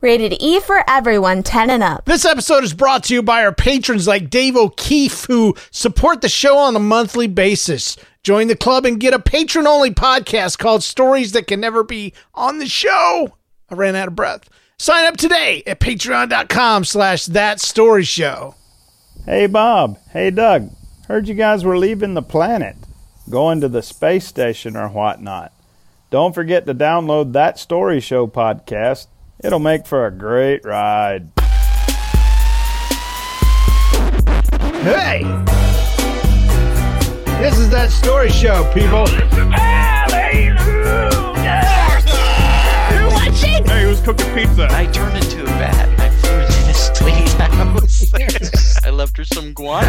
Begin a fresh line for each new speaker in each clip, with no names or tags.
Rated E for everyone 10 and up.
This episode is brought to you by our patrons like Dave O'Keefe, who support the show on a monthly basis. Join the club and get a patron only podcast called Stories That Can Never Be on the Show. I ran out of breath. Sign up today at patreon.com slash that story show.
Hey, Bob. Hey, Doug. Heard you guys were leaving the planet, going to the space station or whatnot. Don't forget to download that Story Show podcast. It'll make for a great ride.
Hey! This is that story show, people.
Hey, who's cooking pizza?
I turned into a bat. I flew into Miss Tweety's house. I left her some guano.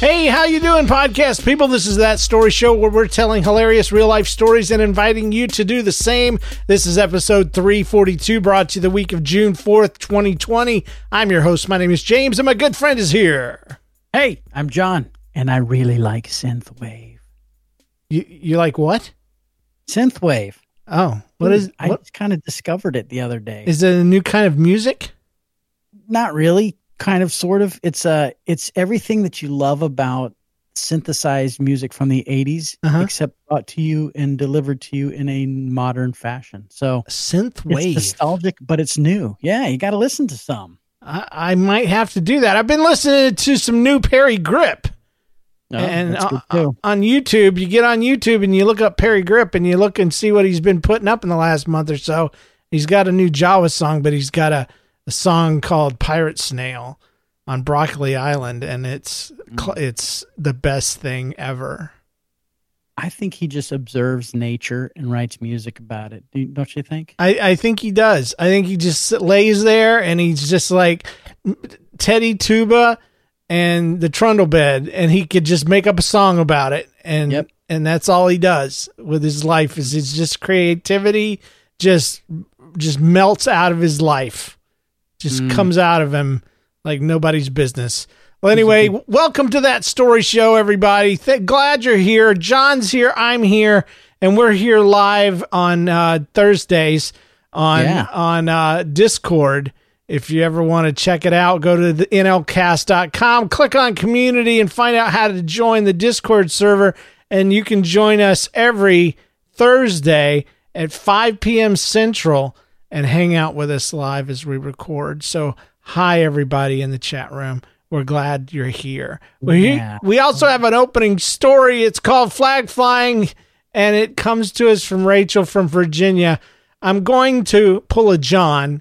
Hey, how you doing, podcast people? This is that story show where we're telling hilarious real life stories and inviting you to do the same. This is episode 342, brought to you the week of June 4th, 2020. I'm your host. My name is James, and my good friend is here.
Hey, I'm John, and I really like synthwave.
You you like what?
Synthwave.
Oh, what hmm, is
I
what
just kind of discovered it the other day.
is it a new kind of music?
Not really, kind of, sort of. It's uh, it's everything that you love about synthesized music from the '80s,
Uh-huh.
except brought to you and delivered to you in a modern fashion. So
Synth
it's
wave.
nostalgic, but it's new. Yeah, you got to listen to some.
I, I might have to do that. I've been listening to some new Parry Gripp.
Oh,
and uh, on YouTube, you get on YouTube and you look up Parry Gripp and you look and see what he's been putting up in the last month or so. He's got a new Jawa song, but he's got a, a song called Pirate Snail on Broccoli Island, and it's mm. cl- it's the best thing ever.
I think he just observes nature and writes music about it. Do- Don't you think?
I, I think he does. I think he just lays there and he's just like Teddy Tuba and the Trundle Bed, and he could just make up a song about it. And
Yep.
and that's all he does with his life is it's just creativity, just just melts out of his life, just
Mm.
comes out of him like nobody's business. Well, anyway, welcome to that story show, everybody. Th- glad you're here. John's here. I'm here, and we're here live on uh, Thursdays on
Yeah.
on uh, Discord. If you ever want to check it out, go to the nlcast.com, click on community, and find out how to join the Discord server. And you can join us every Thursday at 5 p.m. Central and hang out with us live as we record. So, hi, everybody in the chat room. We're glad you're here. We,
Yeah.
we also have an opening story. It's called Flag Flying, and it comes to us from Rachel from Virginia. I'm going to pull a John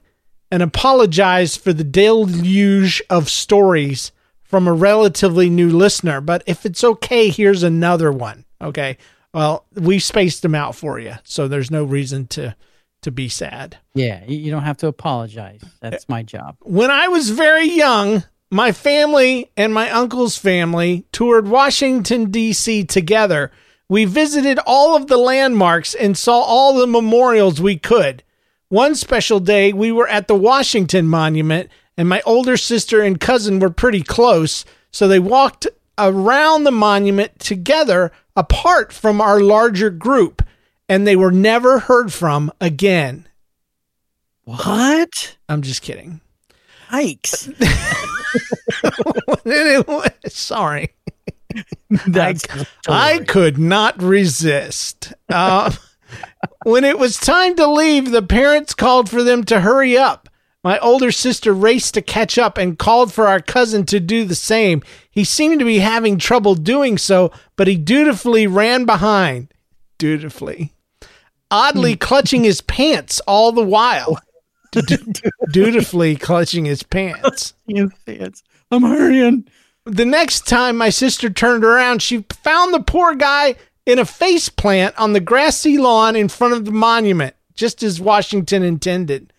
and apologize for the deluge of stories from a relatively new listener. But if it's okay, here's another one. Okay. Well, we spaced them out for you, so there's no reason to to be sad.
Yeah, you you don't have to apologize. That's my job.
When I was very young, my family and my uncle's family toured Washington D.C. together We visited all of the landmarks and saw all the memorials we could. One special day, we were at the Washington Monument, and my older sister and cousin were pretty close, so they walked around the monument together apart from our larger group, and they were never heard from again.
What?
I'm just kidding.
Yikes.
Sorry.
That's
I could not resist. Uh, when it was time to leave, the parents called for them to hurry up. My older sister raced to catch up and called for our cousin to do the same. He seemed to be having trouble doing so, but he dutifully ran behind. Dutifully. Oddly hmm. clutching his pants all the while. Dutifully clutching his pants.
I'm hurrying.
The next time my sister turned around, she found the poor guy in a face plant on the grassy lawn in front of the monument, just as Washington intended.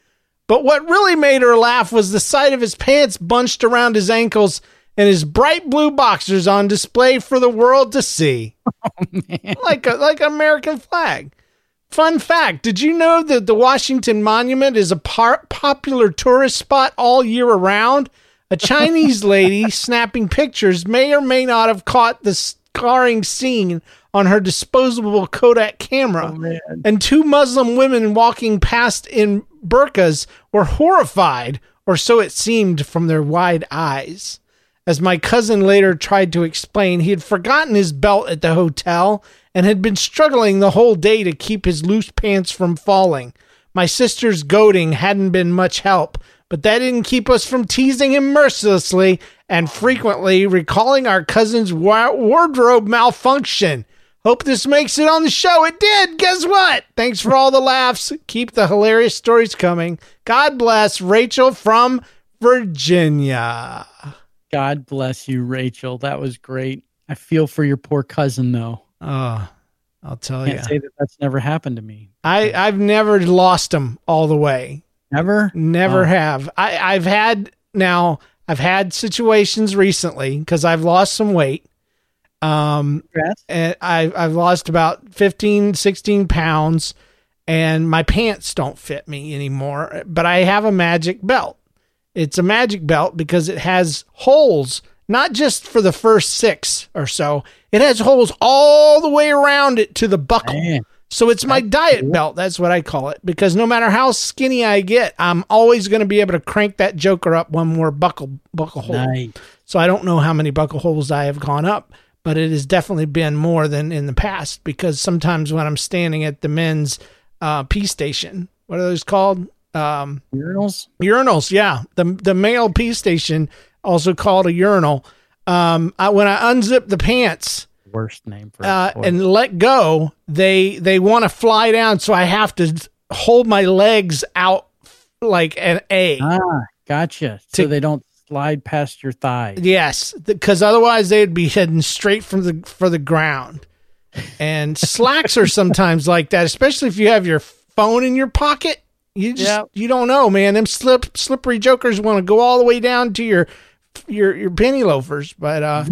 But what really made her laugh was the sight of his pants bunched around his ankles and his bright blue boxers on display for the world to see. Oh, like a like American flag. Fun fact, did you know that the Washington Monument is a par- popular tourist spot all year around? A Chinese lady snapping pictures may or may not have caught the scarring scene on her disposable Kodak camera. Oh, and two Muslim women walking past in burqas were horrified, or so it seemed from their wide eyes. As my cousin later tried to explain, he had forgotten his belt at the hotel and had been struggling the whole day to keep his loose pants from falling. My sister's goading hadn't been much help, but that didn't keep us from teasing him mercilessly and frequently recalling our cousin's wa- wardrobe malfunction. Hope this makes it on the show. It did. Guess what? Thanks for all the laughs. Keep the hilarious stories coming. God bless Rachel from Virginia.
God bless you, Rachel. That was great. I feel for your poor cousin, though.
Oh, I'll tell you.
say that that's never happened to me.
I, I've never lost him all the way.
Never?
Never
Oh.
have. I, I've had now. I've had situations recently because I've lost some weight. Um,
Congrats.
and I've I've lost about 15, 16 pounds, and my pants don't fit me anymore. But I have a magic belt. It's a magic belt because it has holes, not just for the first six or so. It has holes all the way around it to the buckle.
Man.
So it's my diet belt. That's what I call it. Because no matter how skinny I get, I'm always going to be able to crank that joker up one more buckle buckle hole.
Nice.
So I don't know how many buckle holes I have gone up, but it has definitely been more than in the past. Because sometimes when I'm standing at the men's uh, pee station, what are those called? Um,
Urinals?
urinals. Yeah, the the male pee station, also called a urinal. Um, I, when I unzip the pants
Worst name for
uh, and let go, they they want to fly down, so I have to hold my legs out like an A.
Ah, gotcha. So they don't slide past your thighs.
Yes, because otherwise they'd be heading straight from the for the ground. And slacks are sometimes like that, especially if you have your phone in your pocket. You just
Yep.
you don't know, man. Them slip slippery jokers want to go all the way down to your your your penny loafers. But uh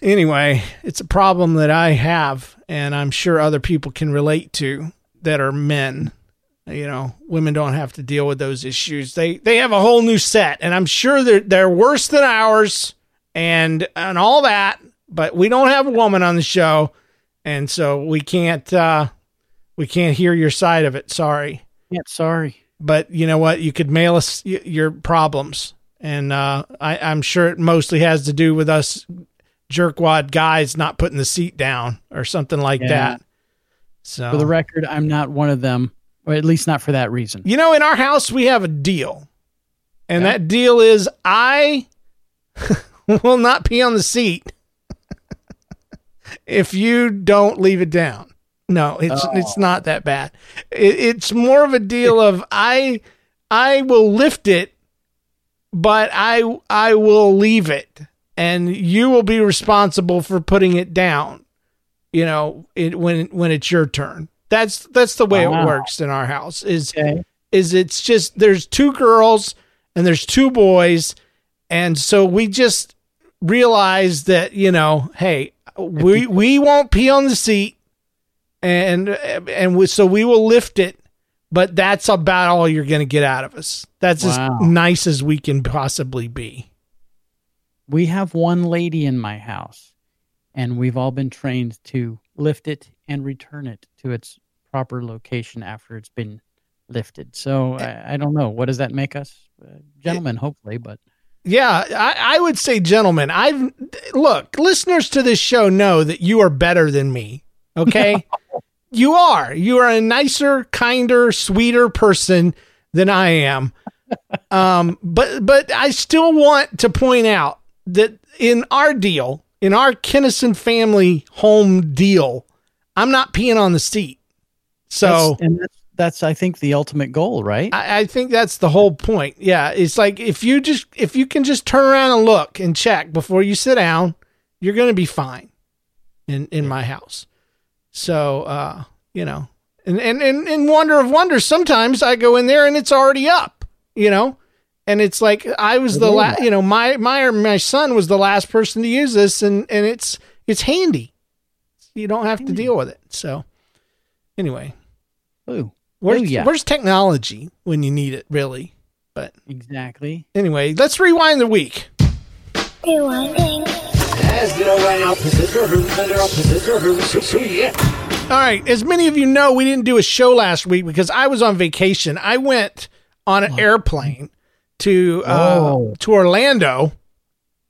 anyway, it's a problem that I have and I'm sure other people can relate to that are men. You know, women don't have to deal with those issues. They they have a whole new set, and I'm sure they're they're worse than ours, and and all that. But we don't have a woman on the show, and so we can't uh, we can't hear your side of it. Sorry,
Yeah, sorry.
but you know what? You could mail us y- your problems, and uh, I, I'm sure it mostly has to do with us jerkwad guys not putting the seat down or something like
Yeah.
that. So
For the record, I'm not one of them, or at least not for that reason.
You know, in our house, we have a deal. And
Yeah.
that deal is I will not pee on the seat if you don't leave it down. No, it's oh. it's not that bad. It, it's more of a deal of I I will lift it, but I I will leave it, and you will be responsible for putting it down. You know, it, when when it's your turn. That's that's the way it works in our house. Is
Okay.
is it's just there's two girls and there's two boys and so we just realize that you know hey we we won't pee on the seat, and and we, so we will lift it. But that's about all you're going to get out of us. That's
Wow.
as nice as we can possibly be.
We have one lady in my house, and we've all been trained to lift it and return it to its proper location after it's been lifted. So I, I don't know. What does that make us? Uh, gentlemen, hopefully, but
Yeah, I, I would say, gentlemen, I've look, listeners to this show know that you are better than me. Okay. you are. You are a nicer, kinder, sweeter person than I am. Um, but but I still want to point out that in our deal, in our Kinnison family home deal, I'm not peeing on the seat. So
that's, and that's, that's I think the ultimate goal, right?
I, I think that's the whole point. Yeah, it's like if you just if you can just turn around and look and check before you sit down, you're going to be fine in in my house. So, uh, you know, and and and in wonder of wonders, sometimes I go in there and it's already up, you know, and it's like I was the last, you know, my my my son was the last person to use this, and and it's it's handy. You don't have to deal with it. So, anyway,
Ooh,
where's
Ooh, yeah.
where's technology when you need it, really? But
exactly.
anyway, let's rewind the week. All right. As many of you know, we didn't do a show last week because I was on vacation. I went on an airplane to uh,
Oh.
to Orlando,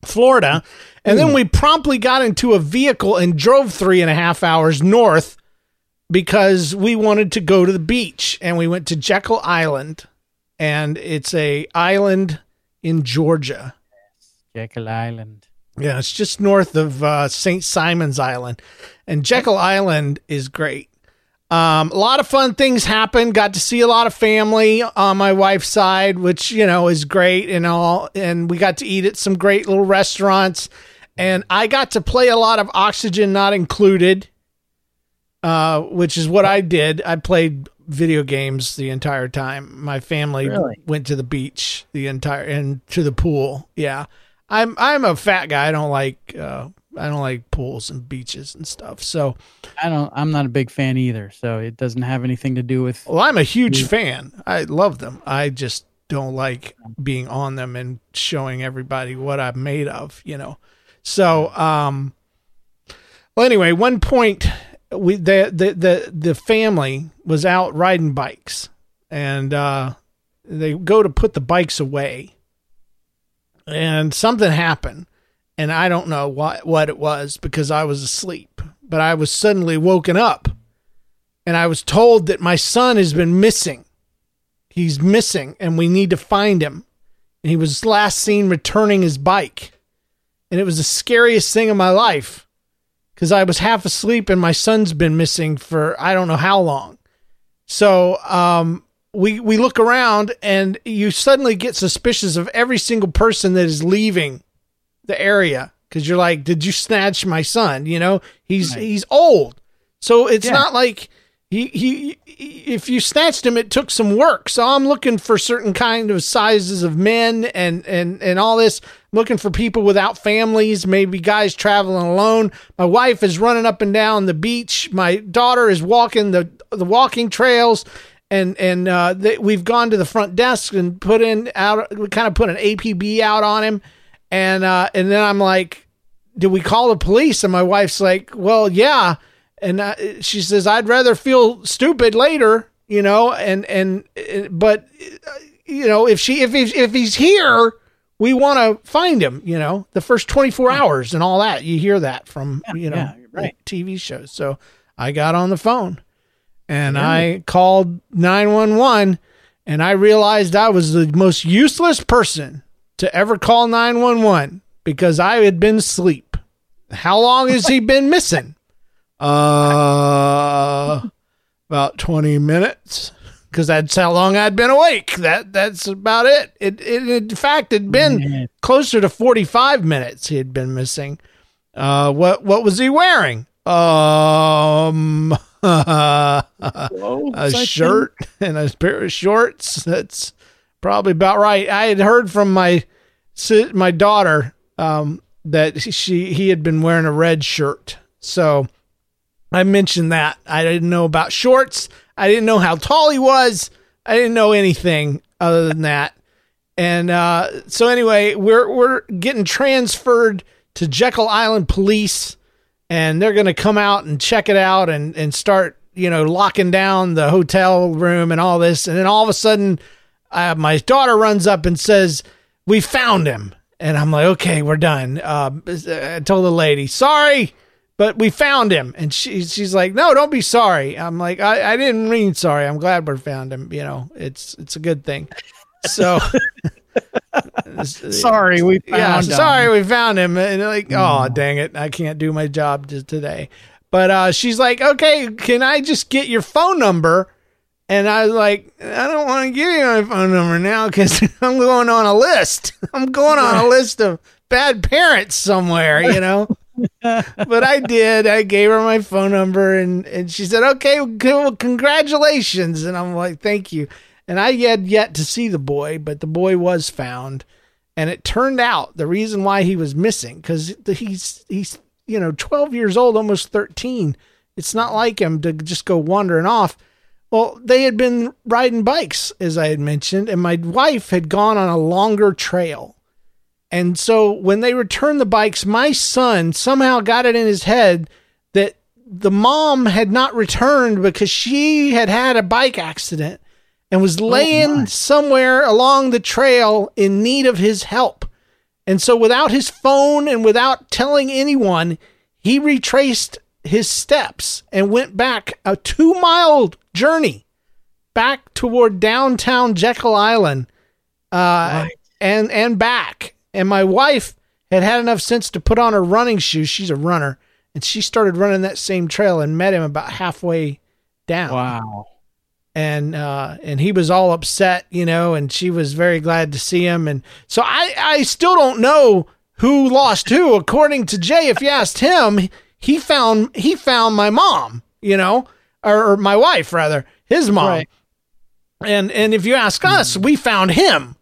Florida, and then we promptly got into a vehicle and drove three and a half hours north because we wanted to go to the beach. And we went to Jekyll Island, and it's a island in Georgia.
Jekyll Island.
Yeah, it's just north of uh, St. Simon's Island, and Jekyll Island is great. Um, a lot of fun things happened. Got to see a lot of family on my wife's side, which you know is great and all. And we got to eat at some great little restaurants, and I got to play a lot of Oxygen Not Included, uh, which is what I did. I played video games the entire time. My family
Really?
went to the beach the entire and to the pool. Yeah. I'm I'm a fat guy. I don't like uh I don't like pools and beaches and stuff. So,
I don't. I'm not a big fan either, so it doesn't have anything to do with.
well, I'm a huge fan. I love them. I just don't like being on them and showing everybody what I'm made of, you know. So, um well anyway, one point we the the the, the family was out riding bikes and uh they go to put the bikes away and something happened and I don't know what what it was because I was asleep, but I was suddenly woken up and I was told that my son has been missing. He's missing and we need to find him. And he was last seen returning his bike. And it was the scariest thing in my life because I was half asleep and my son's been missing for I don't know how long. So, um, we we look around and you suddenly get suspicious of every single person that is leaving the area because you're like, did you snatch my son? You know, he's
Right.
he's old, so it's
Yeah.
not like he, he if you snatched him, it took some work. So I'm looking for certain kind of sizes of men and and and all this. I'm looking for people without families, maybe guys traveling alone. My wife is running up and down the beach. My daughter is walking the the walking trails and and uh, they, we've gone to the front desk and put in out. We kind of put an APB out on him, and uh, and then I'm like, "Did we call the police?" And my wife's like, "Well, yeah." And uh, she says, "I'd rather feel stupid later, you know." And and uh, but uh, you know, if she if he's, if he's here, we want to find him. You know, the first 24 hours and all that. You hear that from you know
yeah, right.
TV shows. So I got on the phone and I called 911 and I realized I was the most useless person to ever call 911 because I had been asleep. How long has he been missing? Uh about 20 minutes because that's how long I'd been awake. That that's about it. It, it in fact had been closer to 45 minutes he had been missing. Uh what what was he wearing? Um a shirt and a pair of shorts. That's probably about right. I had heard from my my daughter um, that she he had been wearing a red shirt. So I mentioned that. I didn't know about shorts. I didn't know how tall he was. I didn't know anything other than that. And uh, so anyway, we're we're getting transferred to Jekyll Island Police, and they're going to come out and check it out and and start you know locking down the hotel room and all this. And then all of a sudden, uh, my daughter runs up and says, "We found him." And I'm like, "Okay, we're done." Uh, I told the lady, "Sorry." But we found him, and she, she's like, "No, don't be sorry." I'm like, I, "I didn't mean sorry. I'm glad we found him. You know, it's it's a good thing." So Uh,
sorry, we found
yeah,
him.
sorry we found him. And uh, like, oh mm. dang it, I can't do my job just today. But uh, she's like, okay, can I just get your phone number? And I was like, I don't want to give you my phone number now because I'm going on a list. I'm going on a list of bad parents somewhere, you know. but I did. I gave her my phone number, and and she said, okay, well, congratulations. And I'm like, thank you. And I had yet to see the boy, but the boy was found. And it turned out the reason why he was missing, because he's he's you know 12 years old, almost 13. It's not like him to just go wandering off. Well, they had been riding bikes, as I had mentioned, and my wife had gone on a longer trail. And so when they returned the bikes, my son somehow got it in his head that the mom had not returned because she had had a bike accident and was oh, laying oh somewhere along the trail in need of his help. And so, without his phone and without telling anyone, he retraced his steps and went back a two mile journey back toward downtown Jekyll Island uh, right. and, and back. And my wife had had enough sense to put on her running shoes. She's a runner. And she started running that same trail and met him about halfway down.
Wow
and uh, and he was all upset, you know, and she was very glad to see him, and so I I still don't know who lost who. According to Jay, if you asked him, he found he found my mom, you know, or, or my wife rather, his mom, right. and and if you ask us, we found him.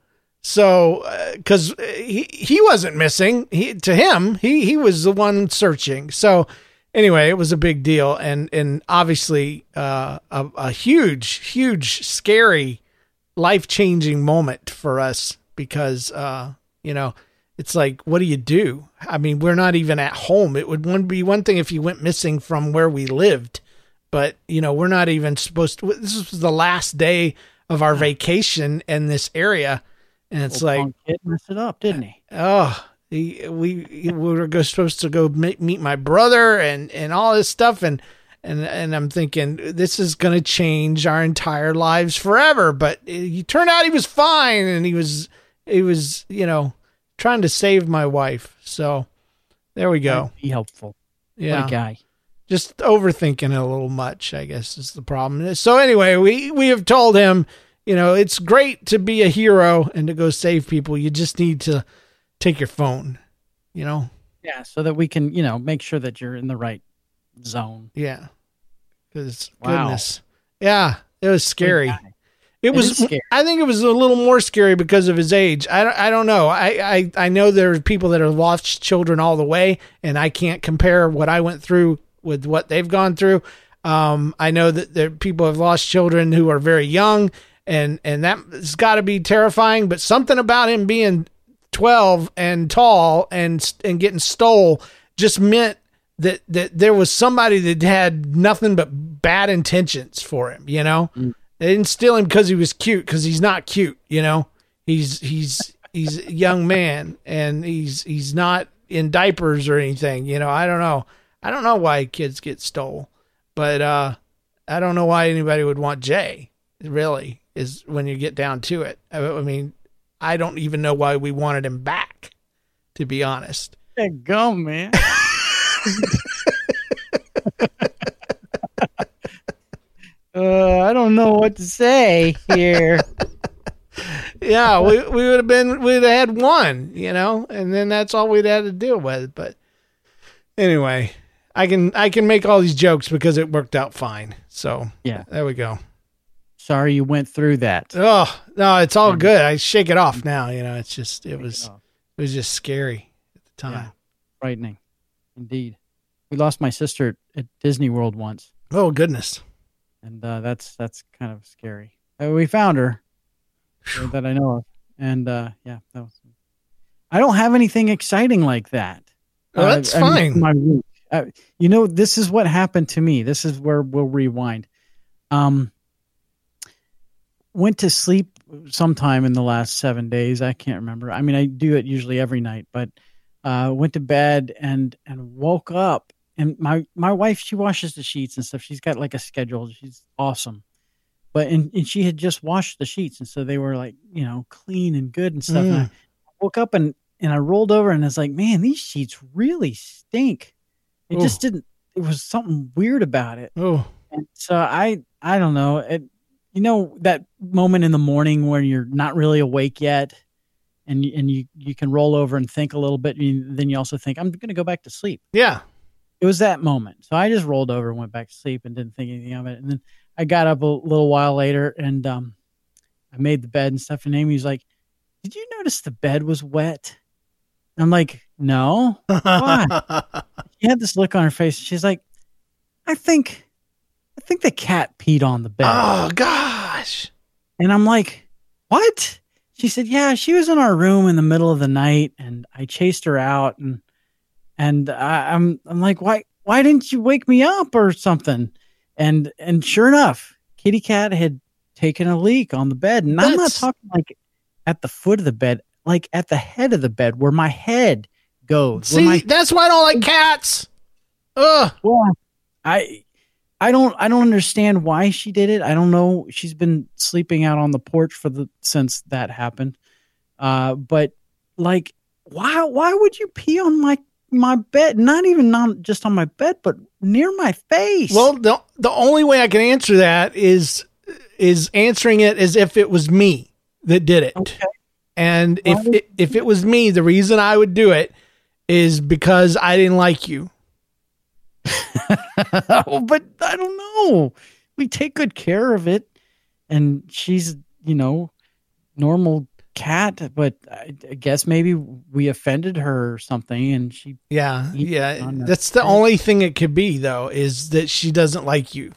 So, because uh, he he wasn't missing, he to him he he was the one searching. So anyway, it was a big deal, and and obviously uh, a, a huge, huge, scary, life changing moment for us because uh, you know it's like, what do you do? I mean, we're not even at home. It would one be one thing if you went missing from where we lived, but you know, we're not even supposed to. This was the last day of our vacation in this area, and it's well, like,
kid messed it up, didn't he?
Oh, we we were supposed to go meet my brother and and all this stuff and and and I'm thinking this is going to change our entire lives forever. But eh, he turned out he was fine and he was he was you know trying to save my wife. So there we go.
Be helpful.
Yeah,
guy.
Just overthinking it a little much, I guess, is the problem. So anyway, we we have told him, you know, it's great to be a hero and to go save people. You just need to take your phone, you know?
Yeah, so that we can, you know, make sure that you're in the right zone.
Yeah. Because wow. goodness. Yeah, it was scary. It, it was. Scary. I think it was a little more scary because of his age. I, I don't know. I, I I know there are people that have lost children all the way, and I can't compare what I went through with what they've gone through. Um, I know that there people have lost children who are very young, and and that's got to be terrifying. But something about him being 12 and tall and and getting stole just meant that that there was somebody that had nothing but bad intentions for him, you know? Mm. They didn't steal him because he was cute cuz he's not cute, you know? He's he's he's a young man and he's he's not in diapers or anything, you know? I don't know. I don't know why kids get stole. But uh I don't know why anybody would want Jay, really, is when you get down to it. I, I mean, I don't even know why we wanted him back, to be honest.
Go, man. uh, I don't know what to say here.
yeah, we we would have been we'd have had one, you know, and then that's all we'd had to deal with. But anyway, I can I can make all these jokes because it worked out fine. So
yeah,
there we go
sorry you went through that.
Oh no, it's all good. I shake it off now. You know, it's just it was it, was just scary at the time.
frightening, indeed. We lost my sister at Disney World once,
Oh goodness.
and uh, that's that's kind of scary. Uh, we found her uh, that I know of, and uh, yeah, that was. I don't have anything exciting like that.
Oh,
Uh,
that's fine.
my week. Uh, you know, this is what happened to me. This is where we'll rewind. Um, went to sleep sometime in the last seven days. I can't remember. I mean, I do it usually every night, but uh, went to bed and and woke up. And my my wife, she washes the sheets and stuff. She's got like a schedule. She's awesome. But and, and she had just washed the sheets, and so they were like you know clean and good and stuff. And I woke up and and I rolled over and I was like, man, these sheets really stink. It
Ooh.
just didn't. It was something weird about it.
Oh,
so I I don't know. It, you know that moment in the morning where you're not really awake yet, and you- and you you can roll over and think a little bit. And then you also think I'm going to go back to sleep.
yeah.
It was that moment. So I just rolled over and went back to sleep and didn't think anything of it. And then I got up a little while later and um, I made the bed and stuff. And Amy was like, "Did you notice the bed was wet?" I'm like, "No." Why? she had this look on her face. She's like, I think, think the cat peed on the bed.
oh gosh.
And I'm like, what? She said, yeah, she was in our room in the middle of the night and I chased her out and, and I, I'm, I'm like, why, why didn't you wake me up or something? And, and sure enough, kitty cat had taken a leak on the bed. And I'm not talking like at the foot of the bed, like at the head of the bed where my head goes.
See,
my
that's why I don't like cats. Ugh.
well, I I don't I don't understand why she did it. I don't know. She's been sleeping out on the porch for the since that happened. Uh, but like, why why would you pee on my my bed? Not even not just on my bed, but near my face.
Well, the the only way I can answer that is is answering it as if it was me that did it.
Okay.
And
Why
if it, if it was me, the reason I would do it is because I didn't like you.
Oh, but I don't know. We take good care of it, and she's you know normal cat. But I, I guess maybe we offended her or something, and she
Yeah, yeah. That's the only thing it could be though is that she doesn't like you.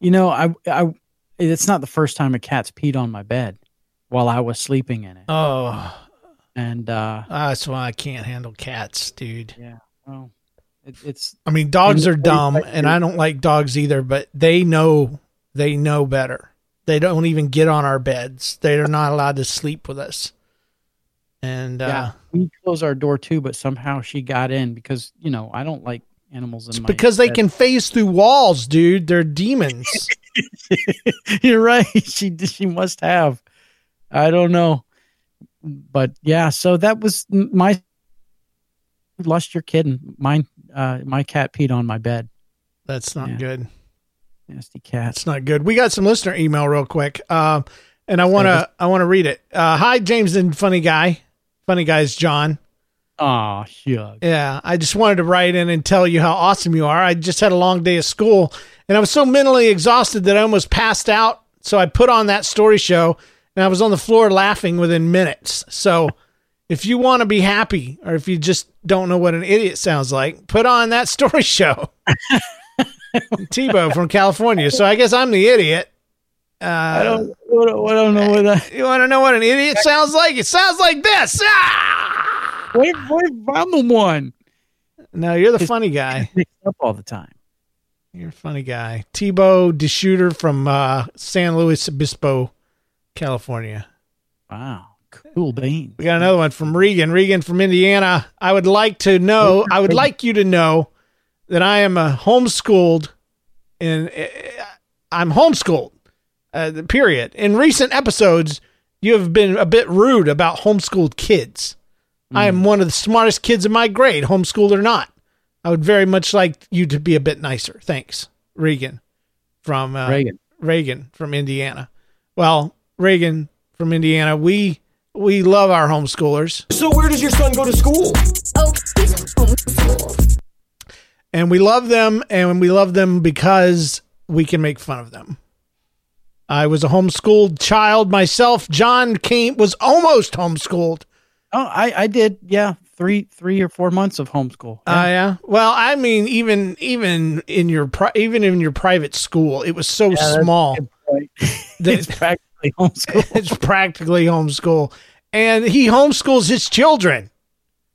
You know, I, I, it's not the first time a cat's peed on my bed while I was sleeping in it.
Oh,
And, uh,
that's why I can't handle cats, dude.
yeah, well, it, it's,
I mean, dogs are dumb, and. I don't like dogs either. But they know they know better. They don't even get on our beds. They are not allowed to sleep with us. And uh,
we close our door too, but somehow she got in because, you know, I don't like animals in
it's
my
because they can phase through walls, dude. They're demons.
You're right. She, she must have. I don't know. But yeah, so that was my, lost your kid and mine, uh, my cat peed on my bed.
That's not
Yeah.
good.
Nasty cat.
That's not good. We got some listener email real quick, uh, and I want to I want to read it. Uh, Hi, James and funny guy. Funny guy's John.
Aw, shucks.
Yeah, I just wanted to write in and tell you how awesome you are. I just had a long day of school, and I was so mentally exhausted that I almost passed out. So I put on that story show, and I was on the floor laughing within minutes. So. If you want to be happy, or if you just don't know what an idiot sounds like, put on that story show. Tebow from California. So I guess I'm the idiot. Uh,
I don't, I don't, know what that.
You want to know what an idiot sounds like? It sounds like this. Ah!
Wait, wait, I'm the one.
No, you're the funny guy.
Up all the time.
You're a funny guy. Tebow DeShooter from uh, San Luis Obispo, California.
Wow, cool beans.
We got another one from Regan. Regan from Indiana. I would like to know. I would like you to know that I am a homeschooled, and uh, I'm homeschooled. Uh, period. In recent episodes, you have been a bit rude about homeschooled kids. I am one of the smartest kids in my grade, homeschooled or not. I would very much like you to be a bit nicer. Thanks, Regan from uh,
Reagan.
Reagan from Indiana. Well, Reagan from Indiana, we we love our homeschoolers.
So where does your son go to school?
Oh, and we love them and we love them because we can make fun of them. I was a homeschooled child myself. John came was almost homeschooled.
Oh, I, I did. Yeah, three three or four months of homeschool.
Oh yeah. Well, I mean, even even in your pri- even in your private school, it was so
Yeah, that's a
small.
good point.
that-
it's practically homeschool.
it's practically homeschool, and he homeschools his children.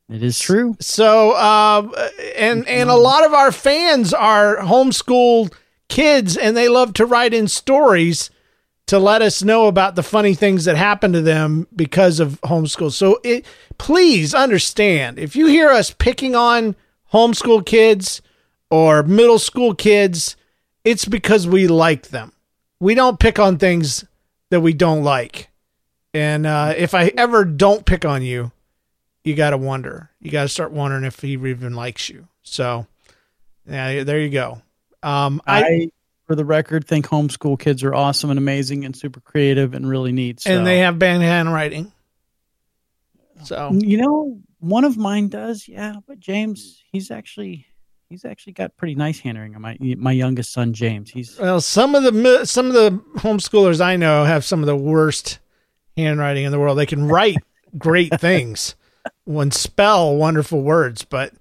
It is true.
So, uh, and and a lot of our fans are homeschooled kids, and they love to write in stories to let us know about the funny things that happen to them because of homeschool. So, it, please understand if you hear us picking on homeschool kids or middle school kids, it's because we like them. We don't pick on things that we don't like. And uh, if I ever don't pick on you, you got to wonder. You got to start wondering if he even likes you. So, yeah, there you go. Um, I,
I, for the record, think homeschool kids are awesome and amazing and super creative and really neat. So.
and they have bad handwriting. So,
you know, one of mine does, yeah. But James, he's actually he's actually got pretty nice handwriting. My my youngest son, James, he's
well, some of the some of the homeschoolers I know have some of the worst handwriting in the world. They can write great things, when spell wonderful words, but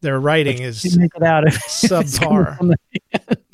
their writing is
make it out
subpar.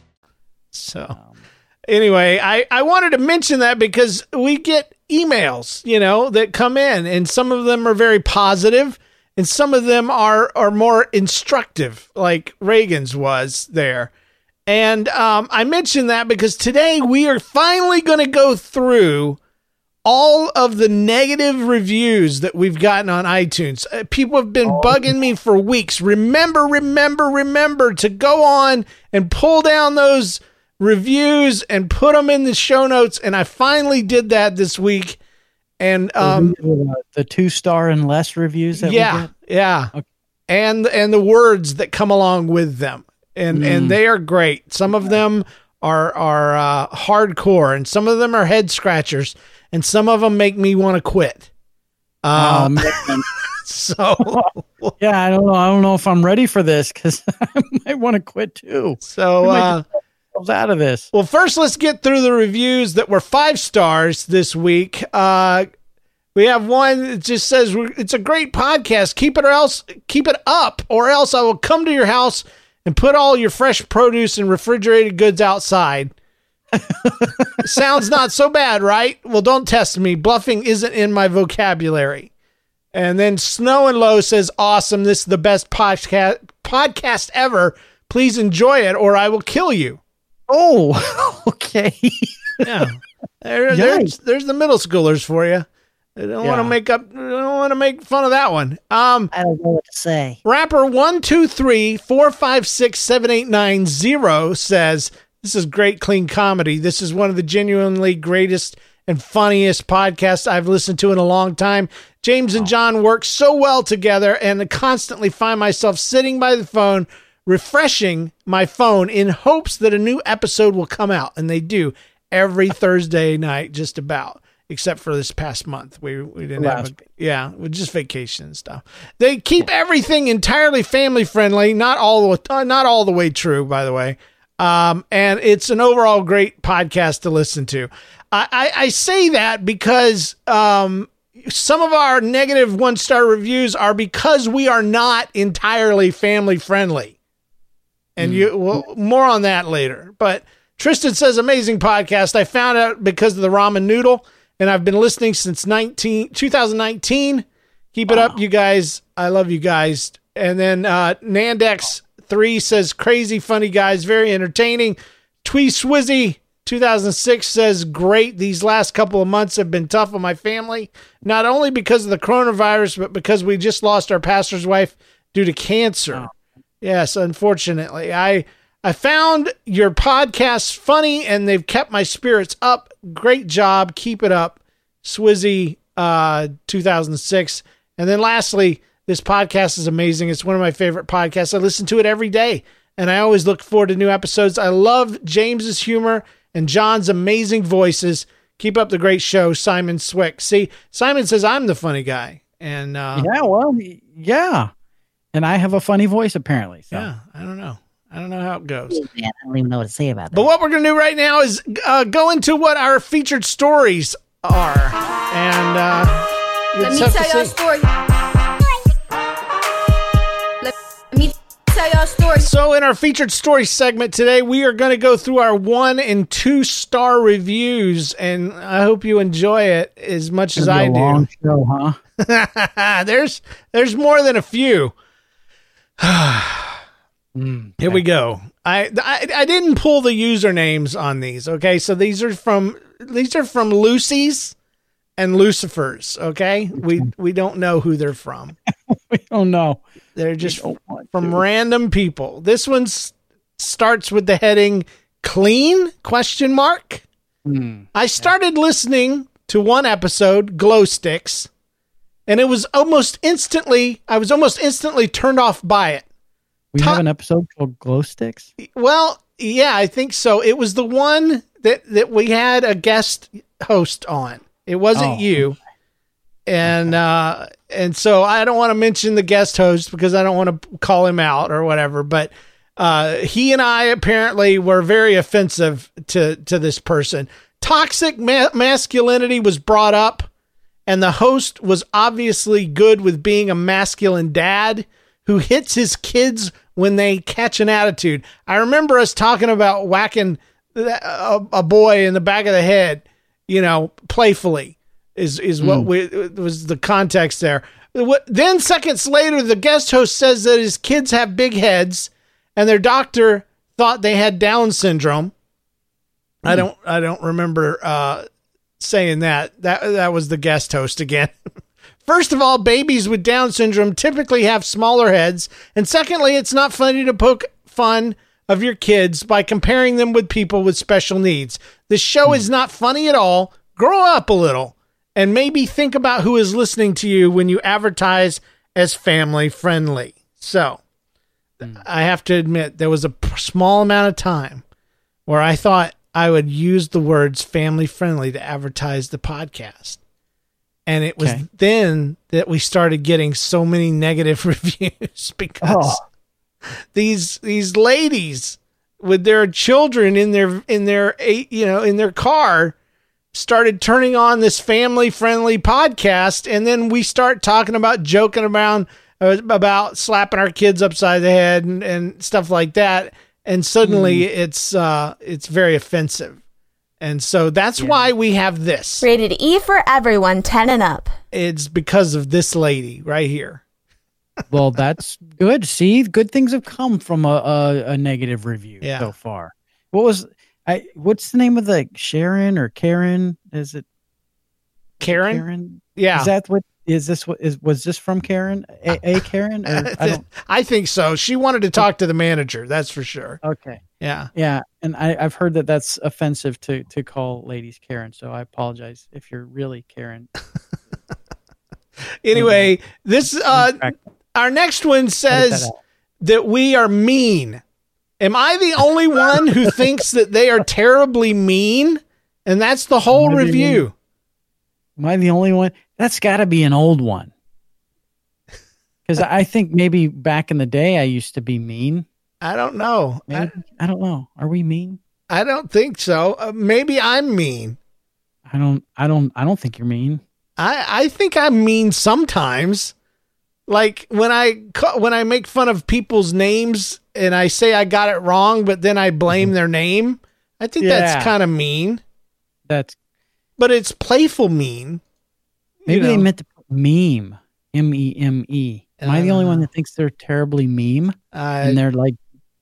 So, anyway, I, I wanted to mention that because we get emails, you know, that come in, and some of them are very positive, and some of them are are more instructive, like Reagan's was there. And um, I mentioned that because today we are finally going to go through all of the negative reviews that we've gotten on iTunes. Uh, people have been bugging me for weeks. Remember, remember, remember to go on and pull down those reviews and put them in the show notes. And I finally did that this week. And um,
the two star and less reviews. That we
yeah, yeah, and and the words that come along with them, and
Mm.
and they are great. Some of them are are uh, hardcore, and some of them are head scratchers, and some of them make me want to quit.
Oh,
Um,
man.
so
yeah, I don't know. I don't know if I'm ready for this because I might want to quit too.
so uh,
just get ourselves out of this.
Well, first, let's get through the reviews that were five stars this week. Uh, we have one that just says it's a great podcast. Keep it or else keep it up, or else I will come to your house and put all your fresh produce and refrigerated goods outside. Sounds not so bad, right? Well, don't test me. Bluffing isn't in my vocabulary. And then Snow and Low says, "Awesome! This is the best podcast podcast ever. Please enjoy it, or I will kill you."
Oh, okay.
Yeah, there, there's there's the middle schoolers for you. I don't want to make up. I don't want to make fun of that one. Um,
I don't know what to say.
rapper one two three four five six seven eight nine zero says this is great, clean comedy. This is one of the genuinely greatest and funniest podcasts I've listened to in a long time. James and John work so well together, and I constantly find myself sitting by the phone, refreshing my phone in hopes that a new episode will come out, and they do every Thursday night, just about. Except for this past month, we we didn't have a, yeah, with just vacation and stuff. They keep everything entirely family friendly. Not all the way, uh, not all the way true, by the way. Um, and it's an overall great podcast to listen to. I, I, I say that because um, some of our negative one star reviews are because we are not entirely family friendly. And you well, more on that later. But Tristan says amazing podcast. I found out because of the ramen noodle, and I've been listening since 19, 2019. Keep it up, you guys. I love you guys. And then uh, Nandex three says crazy funny guys, very entertaining. Twee Swizzy 2006 says great. These last couple of months have been tough on my family, not only because of the coronavirus, but because we just lost our pastor's wife due to cancer. Yes, unfortunately, I I found your podcast funny and they've kept my spirits up. Great job, keep it up, Swizzy uh, 2006. And then lastly, this podcast is amazing. It's one of my favorite podcasts. I listen to it every day and I always look forward to new episodes. I love James's humor and John's amazing voices. Keep up the great show, Simon Swick. See, Simon says I'm the funny guy. And uh,
yeah, well, yeah. And I have a funny voice apparently. So.
Yeah, I don't know. I don't know how it goes.
Yeah, I don't even know what to say about that.
But what we're going to do right now is uh, go into what our featured stories are. And uh,
let me tell y'all a story. Let me tell y'all a story.
So, in our featured story segment today, we are going to go through our one and two star reviews, and I hope you enjoy it as much as I do.
Long show, huh?
there's there's more than a few. Mm, Here we go. I, I I didn't pull the usernames on these. Okay, so these are from these are from Lucy's and Lucifer's. Okay, we we don't know who they're from.
we don't know.
They're just from random people. This one starts with the heading "clean?" question mark.
Hmm.
I started listening to one episode, Glow Sticks, and it was almost instantly. I was almost instantly turned off by it.
We have an episode called Glow Sticks.
Well, yeah, I think so. It was the one that that we had a guest host on. It wasn't
Oh,
you. And uh and so I don't want to mention the guest host because I don't want to call him out or whatever, but uh he and I apparently were very offensive to to this person. Toxic ma- masculinity was brought up and the host was obviously good with being a masculine dad who hits his kids when they catch an attitude. I remember us talking about whacking a, a boy in the back of the head, you know, playfully is is what we was the context there. What then seconds later the guest host says that his kids have big heads and their doctor thought they had down syndrome. I don't I don't remember uh saying that. That that was the guest host again. First of all, babies with Down syndrome typically have smaller heads, and secondly, it's not funny to poke fun of your kids by comparing them with people with special needs. The show is hmm. not funny at all. Grow up a little and maybe think about who is listening to you when you advertise as family friendly. So, hmm. I have to admit there was a small amount of time where I thought I would use the words family friendly to advertise the podcast. And it was
Okay.
then that we started getting so many negative reviews because these these ladies with their children in their in their eight you know in their car started turning on this family friendly podcast and then we start talking about joking around uh, about slapping our kids upside the head and, and stuff like that and suddenly it's uh it's very offensive and so that's why we have this
Rated E for everyone 10 and up.
it's because of this lady right here
well, that's good. See, good things have come from a, a, a negative review
Yeah.
so far. What was I? What's the name of the Sharon or Karen? Is it
karen,
Karen?
yeah
Is that what? Is this what is? Was this from Karen? A, a Karen? I don't.
I think so she wanted to talk to the manager that's for sure
Okay.
yeah
Yeah, and I, I've heard that that's offensive to to call ladies Karen. So I apologize if you're really Karen.
anyway this uh our next one says
that
that we are mean. Am I the only one who thinks that they are terribly mean? And that's the whole
Maybe
review.
Am I the only one? That's got to be an old one. Because I think maybe back in the day I used to be mean.
I don't know. I.
I don't know. Are we mean?
I don't think so. Uh, maybe I'm mean.
I don't. I don't. I don't think you're mean.
I I think I'm mean sometimes. Like when I when I make fun of people's names and I say I got it wrong, but then I blame their name. I think
Yeah.
that's kind of mean,
That's
but it's playful mean.
Maybe
You
they meant to put meme. M E M E. Am I the only one that thinks they're terribly meme
Uh,
and they're like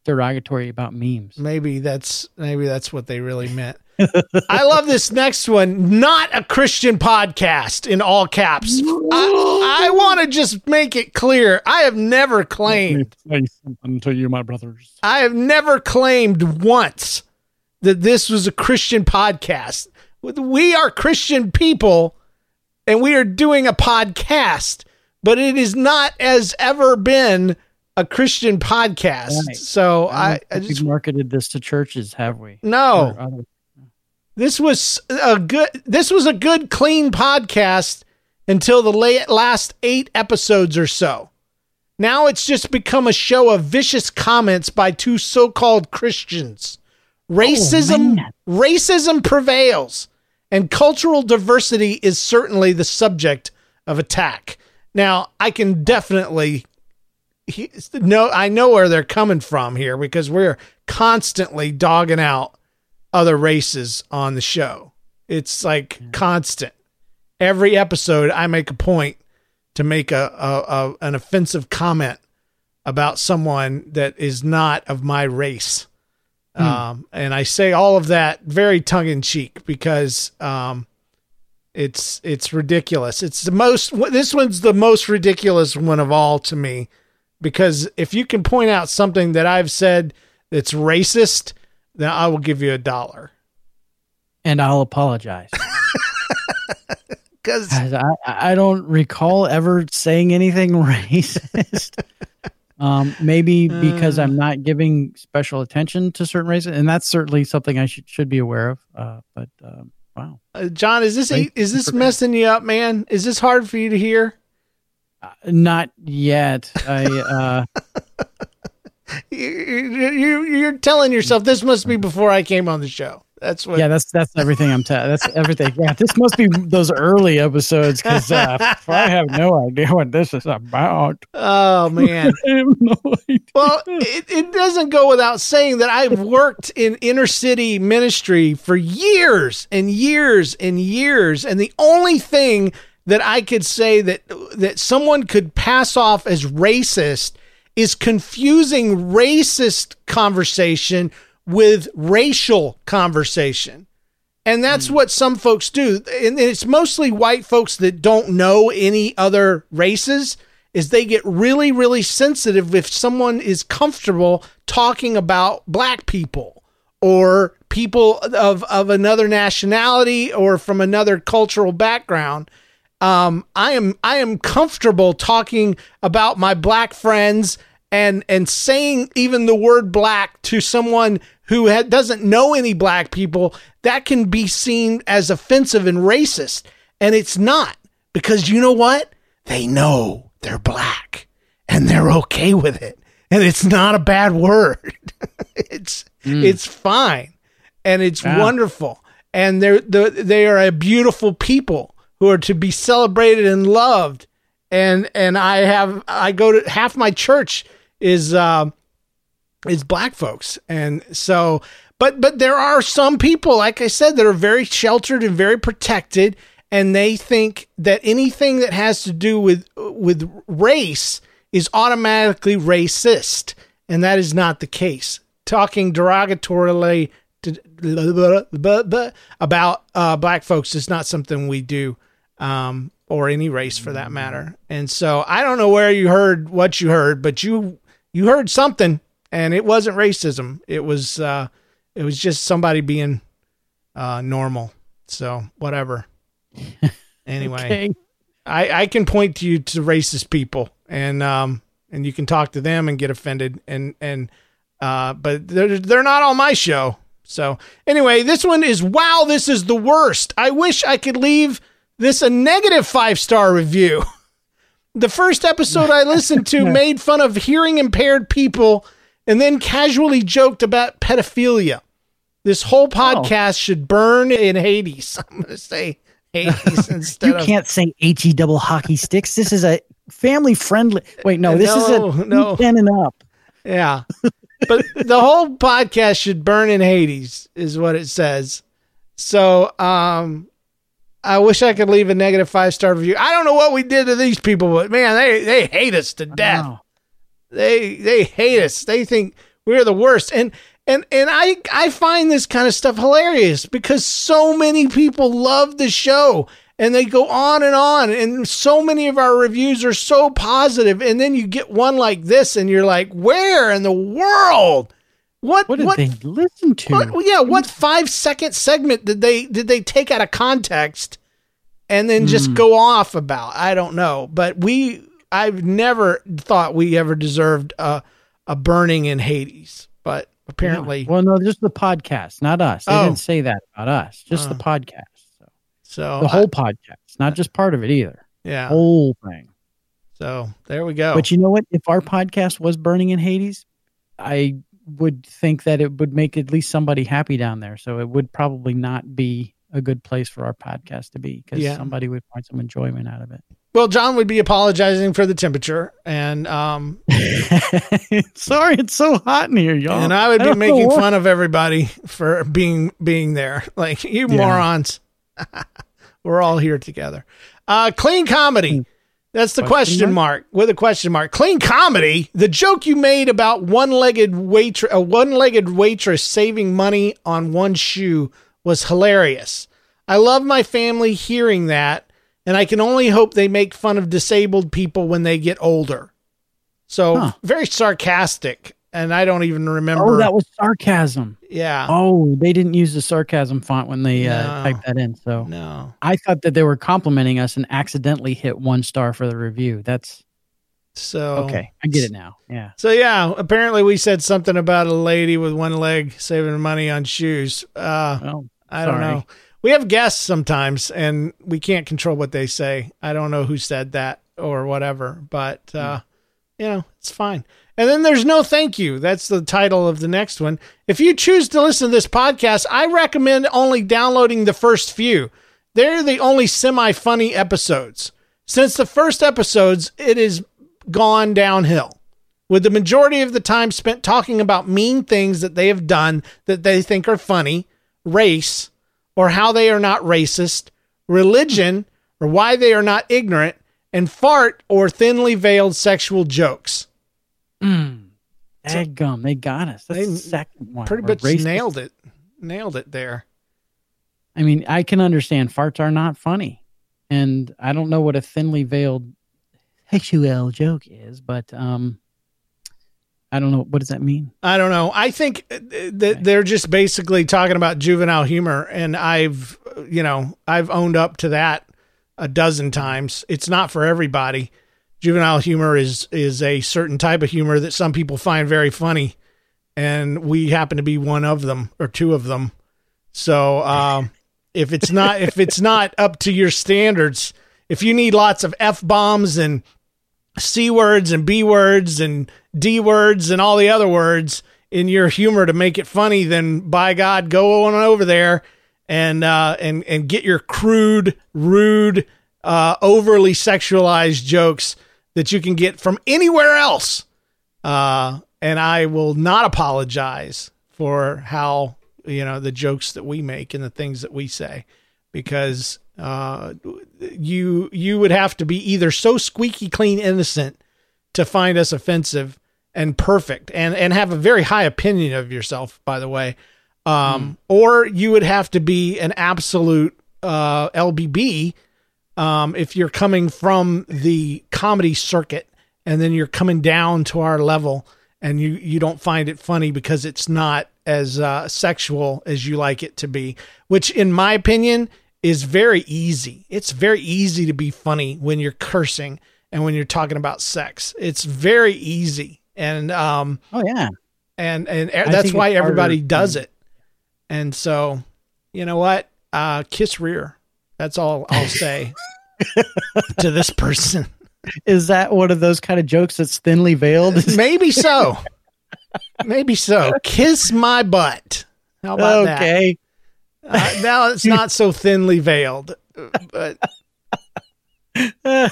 derogatory about memes?
maybe that's maybe that's what they really meant. I love this next one. Not a Christian podcast in all caps. I, I want to just make it clear. I have never claimed.
say something to you, my brothers.
I have never claimed once that this was a Christian podcast. We are Christian people and we are doing a podcast, but it is not as ever been a Christian podcast.
Right.
So
I,
I, I just
marketed this to churches, have we?
no. This was a good this was a good clean podcast until the late, last 8 episodes or so. Now it's just become a show of vicious comments by two so-called Christians. Oh, racism
man.
racism prevails and cultural diversity is certainly the subject of attack. Now, I can definitely he, no I know where they're coming from here because we're constantly dogging out other races on the show. It's like constant. Every episode, I make a point to make a, a, a an offensive comment about someone that is not of my race. Um, and I say all of that very tongue in cheek because um, it's it's ridiculous. It's the most. This one's the most ridiculous one of all to me because if you can point out something that I've said that's racist, then I will give you a dollar.
And I'll apologize.
Because
I, I don't recall ever saying anything racist. Um, maybe because I'm not giving special attention to certain races, and that's certainly something I should should be aware of. Uh, but um, wow,
uh, John, is this is this messing you up, man? Is this hard for you to hear?
Uh, not yet. I uh,
you, you- you're telling yourself this must be before I came on the show. That's what.
yeah, that's that's everything I'm. Ta- that's everything. Yeah, this must be those early episodes because uh, I have no idea what this is about.
Oh man.
No.
Well, it, it doesn't go without saying that I've worked in inner city ministry for years and years and years. And the only thing that I could say that that someone could pass off as racist is confusing racist conversation with racial conversation. And that's what some folks do. And it's mostly white folks that don't know any other races is they get really really sensitive if someone is comfortable talking about black people or people of of another nationality or from another cultural background. Um, I am I am comfortable talking about my black friends and and saying even the word black to someone who ha- doesn't know any black people that can be seen as offensive and racist. And it's not because you know what? They know they're black and they're okay with it. And it's not a bad word. It's it's fine. And it's
Yeah.
wonderful. And they're the, they are a beautiful people who are to be celebrated and loved. And and I have I go to half my church is um is black folks. And so but but there are some people like i said that are very sheltered and very protected. And they think that anything that has to do with with race is automatically racist. And that is not the case. Talking derogatorily to, about uh, black folks is not something we do um, or any race for that matter. And so i don't know where you heard what you heard but you you heard something and it wasn't racism. It was uh it was just somebody being uh normal. So whatever. Anyway
Okay.
i i can point to you to racist people and um and you can talk to them and get offended and and uh but they're they're not on my show. So anyway this one is wow this is the worst. I wish i could leave this a negative five star review. The first episode I listened to made fun of hearing impaired people and then casually joked about pedophilia. This whole podcast should burn in Hades. I'm going to say Hades instead
You can't say he double hockey sticks. This is a family friendly. Wait, no, this
No,
is a
no.
ten and up.
Yeah. But the whole podcast should burn in Hades, is what it says. So, um, I wish I could leave a negative five star review. I don't know what we did to these people, but man, they they hate us to death.
Wow.
They they hate us. They think we're the worst. And and and I I find this kind of stuff hilarious because so many people love the show and they go on and on and so many of our reviews are so positive. and then you get one like this and you're like, "Where in the world?" What
What did
what
they listen to?
what, yeah, what five second segment did they did they take out of context and then
Hmm.
just go off about? I don't know, but we I've never thought we ever deserved a a burning in Hades, but apparently
Well, no, just the podcast, not us. They
Oh.
didn't say that about us. Just the
Oh.
podcast. So
so
the
I-
whole podcast, not just part of it either.
yeah.
Whole thing.
So there we go.
But you know what? If our podcast was burning in Hades, I would think that it would make at least somebody happy down there. So it would probably not be a good place for our podcast to be because
Yeah.
somebody would find some enjoyment out of it.
Well, John would be apologizing for the temperature, and um,
Sorry, it's so hot in here, y'all.
and I would be
don't
making fun of everybody for being being there. Like you
Yeah.
morons. We're all here together. Uh clean comedy. That's the question,
Question
mark? with a question mark. Clean comedy. The joke you made about one-legged waitress, a one-legged waitress saving money on one shoe was hilarious. I love my family hearing that, and I can only hope they make fun of disabled people when they get older. So
Huh.
very sarcastic, and I don't even remember.
Oh, that was sarcasm.
yeah.
Oh, they didn't use the sarcasm font when they uh, typed that in. So
No.
I thought that they were complimenting us and accidentally hit one star for the review. That's
So
okay. I get it now. Yeah.
So yeah, apparently we said something about a lady with one leg saving money on shoes. Uh,
Well,
I don't know. We have guests sometimes, and we can't control what they say. I don't know who said that or whatever, but uh, you know it's fine. And then there's no thank you. That's the title of the next one. If you choose to listen to this podcast, I recommend only downloading the first few. They're the only semi funny episodes. Since the first episodes, it is gone downhill with the majority of the time spent talking about mean things that they have done that they think are funny, race, or how they are not racist, religion, or why they are not ignorant, and fart or thinly veiled sexual jokes. Mm.
Egg gum, they got us. That's
They
the second one.
Pretty much nailed it. Nailed it there.
I mean, I can understand farts are not funny, and I don't know what a thinly veiled sexual joke is, but um, I don't know what does that mean.
I don't know. I think that they're just basically talking about juvenile humor, and I've, you know, I've owned up to that a dozen times. It's not for everybody. Juvenile humor is is a certain type of humor that some people find very funny, and we happen to be one of them or two of them. So, um, if it's not if it's not up to your standards, if you need lots of f bombs and C words and B words and D words and all the other words in your humor to make it funny, then by God, go on over there and uh, and and get your crude, rude, uh, overly sexualized jokes that you can get from anywhere else. Uh, and I will not apologize for how you know the jokes that we make and the things that we say because uh, you you would have to be either so squeaky clean innocent to find us offensive and perfect and and have a very high opinion of yourself by the way. Um, or you would have to be an absolute uh, lbb um, if you're coming from the comedy circuit and then you're coming down to our level and you you don't find it funny because it's not as uh, sexual as you like it to be which in my opinion is very easy. It's very easy to be funny when you're cursing and when you're talking about sex. It's very easy. And um
Oh yeah,
and and that's why
it's harder
everybody does it. And so you know what? Uh kiss rear. That's all i'll say to this person.
Is that one of those kind of jokes that's thinly veiled?
maybe so. Maybe so. Kiss my butt. How about that?
Okay.
Uh, now it's not so thinly veiled but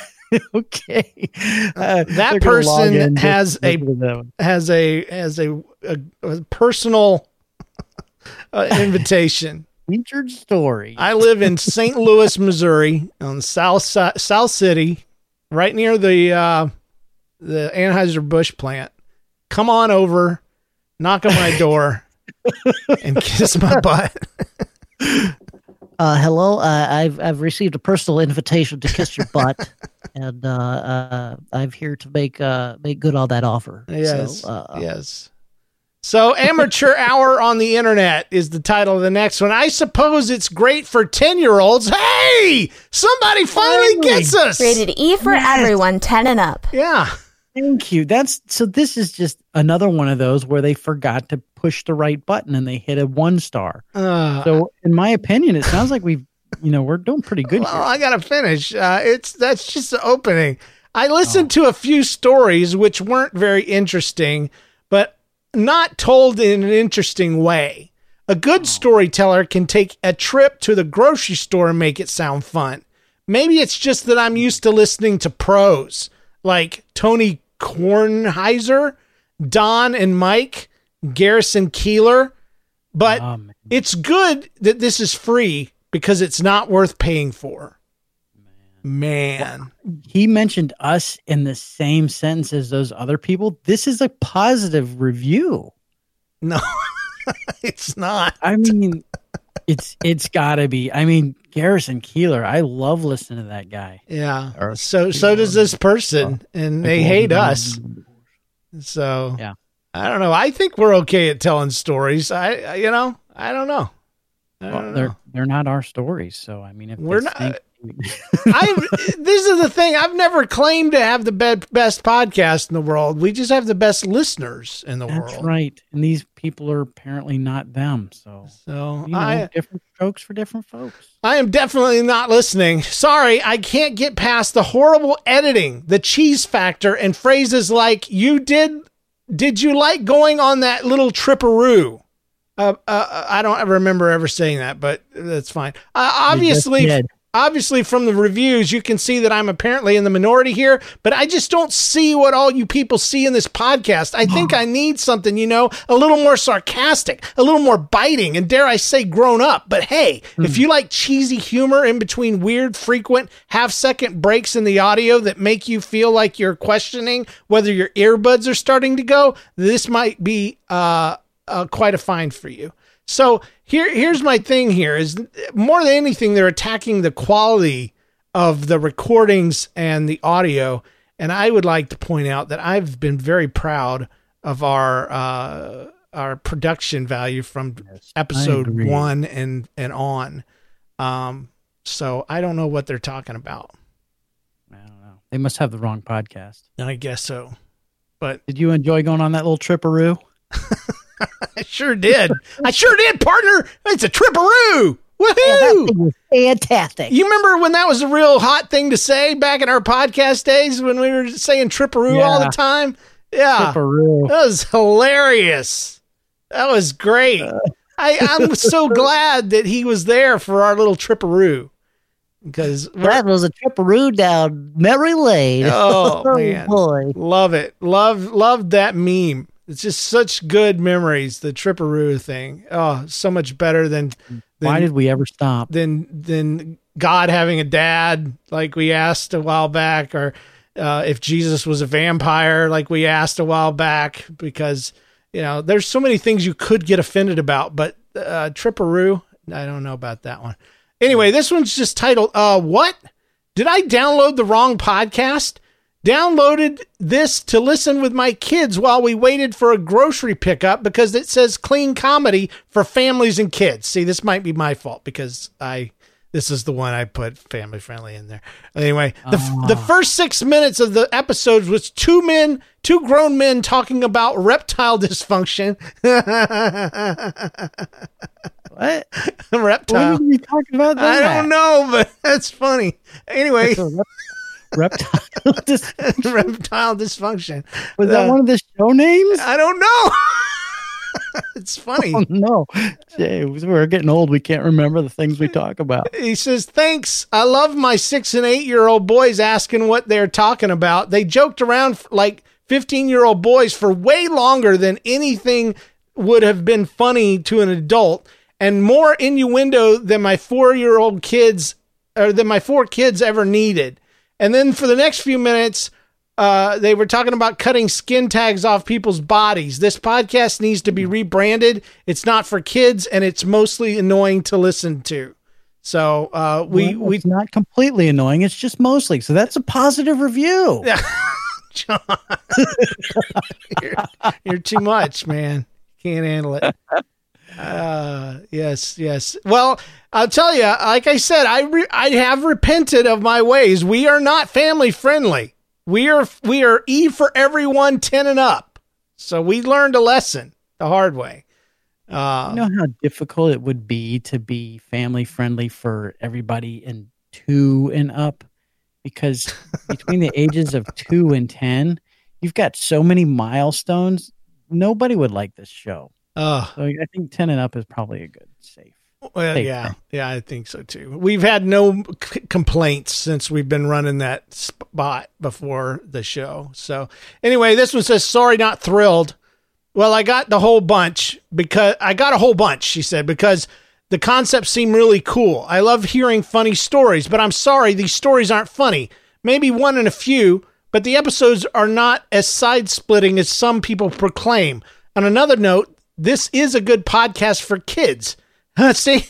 okay. Uh,
that
they're gonna log
person has a
that
has a has a, a, a personal uh, invitation
featured story.
I live in St. Louis, Missouri, on south South City, right near the uh, the Anheuser Busch plant. Come on over, knock on my door, and kiss my butt.
Uh, hello, uh, I've I've received a personal invitation to kiss your butt, and uh, uh, I'm here to make uh, make good on that offer.
Yes,
So, uh,
yes. So, amateur hour on the internet is the title of the next one. I suppose it's great for ten year olds. Hey, somebody finally gets us.
Rated E for everyone, 10 and up.
Yeah.
Thank you. That's so. This is just another one of those where they forgot to push the right button and they hit a one star.
Uh,
So, in my opinion, it sounds like we've, you know, we're doing pretty good
Well,
here.
I gotta finish. Uh, it's that's just the opening. I listened
Oh.
to a few stories which weren't very interesting, but not told in an interesting way. A good
Oh.
storyteller can take a trip to the grocery store and make it sound fun. Maybe it's just that I'm used to listening to pros like Tony Kornheiser, Don and Mike, Garrison Keillor, but
Oh,
it's good that this is free because it's not worth paying for. Man.
He mentioned us in the same sentence as those other people. This is a positive review.
No, it's not.
I mean, it's it's got to be. I mean, Garrison Keillor. I love listening to that guy.
Yeah.
Or-
So so does this person, and they hate us. So
Yeah.
I don't know. I think we're okay at telling stories. I, I you know, I don't know. I don't
they're they're not our stories, so I mean, if
We're not-
think-
I this is the thing. I've never claimed to have the be- best podcast in the world. We just have the best listeners in the
That's
world.
right, and these people are apparently not them. So
So
you know,
I
different strokes for different folks.
I am definitely not listening. Sorry, I can't get past the horrible editing, the cheese factor, and phrases like "you did." Did you like going on that little tripperoo? Uh, uh, I don't remember ever saying that, but that's fine. Uh, obviously. Obviously, from the reviews, you can see that I'm apparently in the minority here. But I just don't see what all you people see in this podcast. I think I need something, you know, a little more sarcastic, a little more biting, and dare I say, grown up. But hey, if you like cheesy humor in between weird, frequent half second breaks in the audio that make you feel like you're questioning whether your earbuds are starting to go, this might be uh, uh, quite a find for you. So here, here's my thing. Here is more than anything, they're attacking the quality of the recordings and the audio. And I would like to point out that I've been very proud of our uh, our production value from episode one and and on. Um, so I don't know what they're talking about.
I don't know. They must have the wrong podcast.
I guess so, but
Did you enjoy going on that little tripperoo?
I sure did. I sure did, partner. It's a tripperoo. Oh, Woohoo!
that thing was fantastic.
You remember when that was a real hot thing to say back in our podcast days when we were saying tripperoo all the time? Yeah.
Tripperoo.
That was hilarious. That was great. Uh. I, I'm so glad that he was there for our little tripperoo. Because
That was a tripperoo down memory lane.
Oh, oh man.
boy.
love it. Love loved that meme. It's just such good memories, the tripperoo thing. Oh, so much better than, than
Why did we ever stop?
than than God having a dad, like we asked a while back, or uh, if Jesus was a vampire, like we asked a while back, because you know there's so many things you could get offended about, but uh, Tripperoo, I don't know about that one. Anyway, this one's just titled uh, "What? Did I download the wrong podcast?" Downloaded this to listen with my kids while we waited for a grocery pickup because it says clean comedy for families and kids. See, this might be my fault because I this is the one I put family friendly in there. Anyway, the the ah. first 6 minutes of the episode was two men, two grown men talking about reptile dysfunction.
What?
reptile.
What are you talking about?
I don't know, but that's funny. Anyway,
Reptile. This-
reptile dysfunction.
was that
Uh,
one of the show names?
I don't know. it's funny.
Oh no, Jay, we're getting old. We can't remember the things we talk about.
He says, Thanks. I love my six and eight year old boys asking what they're talking about. They joked around like 15 year old boys for way longer than anything would have been funny to an adult. and more innuendo than my four year old kids or than my four kids ever needed. And then for the next few minutes, uh, they were talking about cutting skin tags off people's bodies. This podcast needs to be rebranded. It's not for kids, and it's mostly annoying to listen to. So uh, we
Well,
we
it's not completely annoying. It's just mostly. So that's a positive review.
Yeah, John, you're, you're too much, man. Can't handle it. Uh, yes, yes. Well, I'll tell you. Like I said, I re- I have repented of my ways. We are not family friendly. We are we are E for everyone, ten and up. So we learned a lesson the hard way. Uh,
you know how difficult it would be to be family friendly for everybody in two and up because between the ages of two and ten you've got so many milestones nobody would like this show
uh,
so i think ten and up is probably a good safe
Well,
safe
yeah,
thing.
yeah, I think so too. We've had no c- complaints since we've been running that spot before the show. So, anyway, this one says, "Sorry, not thrilled." Well, I got the whole bunch because I got a whole bunch. She said because the concepts seem really cool. I love hearing funny stories, but I'm sorry these stories aren't funny. Maybe one in a few, but the episodes are not as side splitting as some people proclaim. On another note, this is a good podcast for kids. See,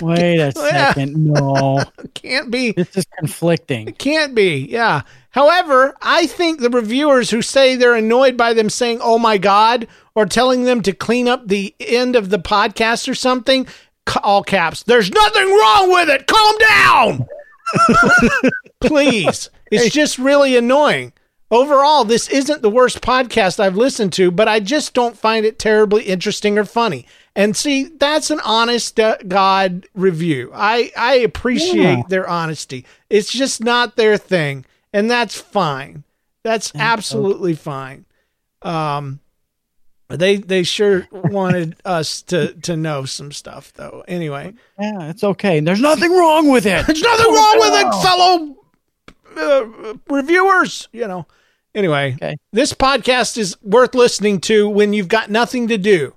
wait a
Yeah.
second no
can't be.
this is conflicting
Can't be. Yeah. However, I think the reviewers who say they're annoyed by them saying, oh my God, or telling them to clean up the end of the podcast or something, all caps, there's nothing wrong with it. Calm down. Please. It's just really annoying. Overall, this isn't the worst podcast I've listened to, but I just don't find it terribly interesting or funny. And see, that's an honest uh, God review. I, I appreciate
Yeah.
their honesty. It's just not their thing, and that's fine. That's absolutely fine. Um, they they sure wanted us to to know some stuff, though. Anyway,
yeah it's okay there's nothing wrong with it
there's nothing wrong with it, fellow uh, reviewers. You know. Anyway,
Okay.
this podcast is worth listening to when you've got nothing to do.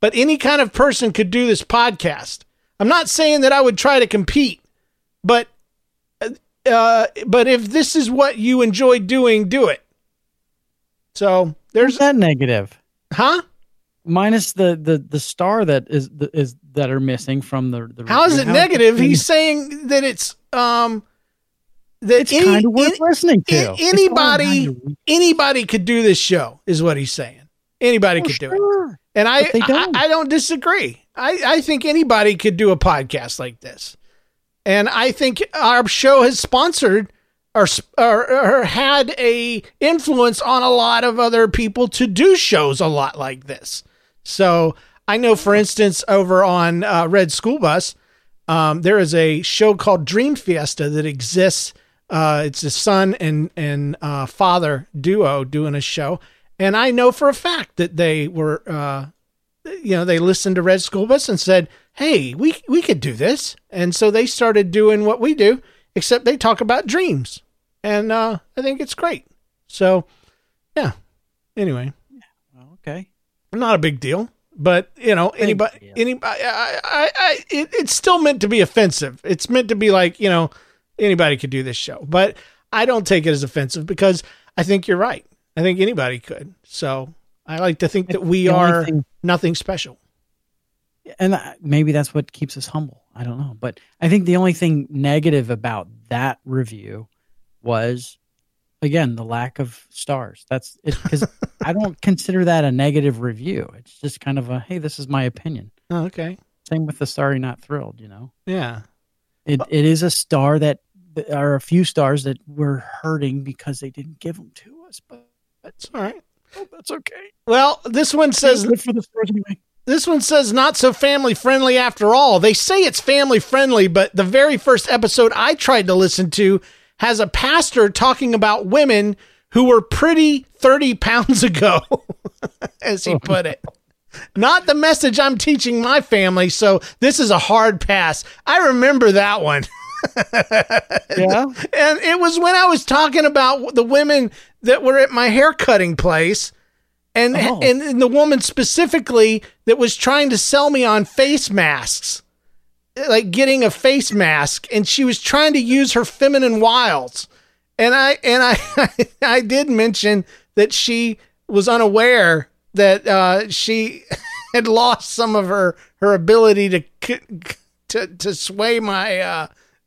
But any kind of person could do this podcast. I'm not saying that I would try to compete, but uh, but if this is what you enjoy doing, do it. So
there's
there's
that negative
huh?
minus the the the star that is is that are missing from the, the
How is it negative? He's saying that it's um that
it's
any-
kind of worth
any-
listening to
a-
It's going
anybody anybody could do this show is what he's saying. Anybody
Oh,
could do it. And I,
they
I
don't.
I don't disagree. I, I think anybody could do a podcast like this. And I think our show has sponsored or, or, or had a influence on a lot of other people to do shows a lot like this. So I know, for instance, over on uh, Red School Bus, um, there is a show called Dream Fiesta that exists. Uh, it's a son and and uh, father duo doing a show, and I know for a fact that they were, uh, you know, they listened to Red School Bus and said, "Hey, we we could do this," and so they started doing what we do, except they talk about dreams, and uh, I think it's great. So, yeah. Anyway,
okay
not a big deal, but you know, anybody, anybody, I, I, I it, it's still meant to be offensive. It's meant to be like, you know, anybody could do this show, but I don't take it as offensive because I think you're right. I think anybody could. So I like to think that we are
thing-
nothing special.
and maybe that's what keeps us humble. I don't know, but I think the only thing negative about that review was, again, the lack of stars. That's it because I don't consider that a negative review. It's just kind of a hey, this is my opinion.
Oh, okay.
Same with the sorry not thrilled. You know,
Yeah.
it it is a star that are a few stars that we're hurting because they didn't give them to us, but
that's all right.
Oh, that's okay.
Well, this one says
good for the stars anyway.
This one says not so family friendly after all. They say it's family friendly, but the very first episode I tried to listen to has a pastor talking about women who were pretty 30 pounds ago, as he oh, put it. Not the message I'm teaching my family, so this is a hard pass. I remember that one.
Yeah.
And it was when I was talking about the women that were at my hair cutting place and,
Oh.
and and the woman specifically that was trying to sell me on face masks, like getting a face mask, and she was trying to use her feminine wiles, and I and I I did mention that she was unaware that uh, she had lost some of her her ability to to to sway my uh,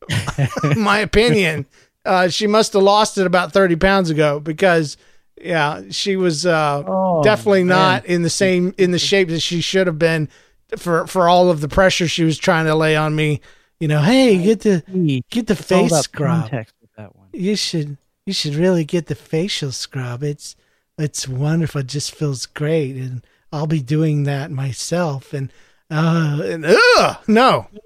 my opinion. Uh, she must have lost it about thirty pounds ago because yeah, she was uh,
Oh,
definitely
man.
not in the same in the shape that she should have been for for all of the pressure she was trying to lay on me. You know, hey, get the get the
It's
face scrub.
with that one.
You should you should really get the facial scrub. It's it's wonderful. It just feels great, and I'll be doing that myself. And uh, and ugh, no,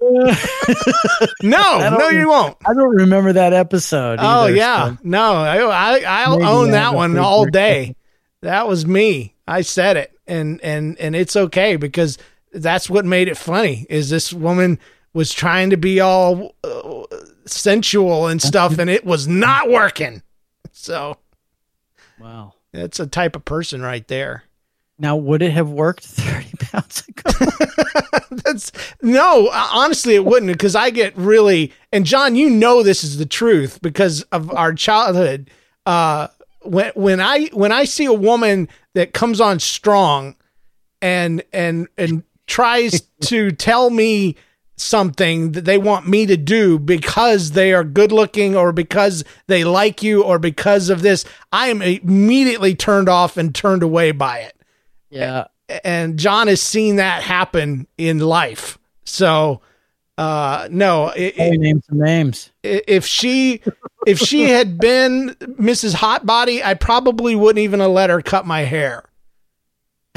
no, no, you won't.
I don't remember that episode.
Oh
either,
yeah,
so-
no, I, I I'll own
I
that one all
birthday.
day. That was me. I said it, and and and it's okay because that's what made it funny. Is this woman was trying to be all uh, sensual and stuff, and it was not working. So
Wow.
that's a type of person right there.
Now, would it have worked 30 pounds ago?
That's no, uh, honestly, it wouldn't because I get really and John, you know this is the truth because of our childhood. Uh, when when I when I see a woman that comes on strong and and and tries to tell me something that they want me to do because they are good looking or because they like you or because of this, I am immediately turned off and turned away by it
yeah.
and John has seen that happen in life. So, uh, no, it,
Hey, name some names.
if she if she had been Mrs. Hotbody, I probably wouldn't even have let her cut my hair.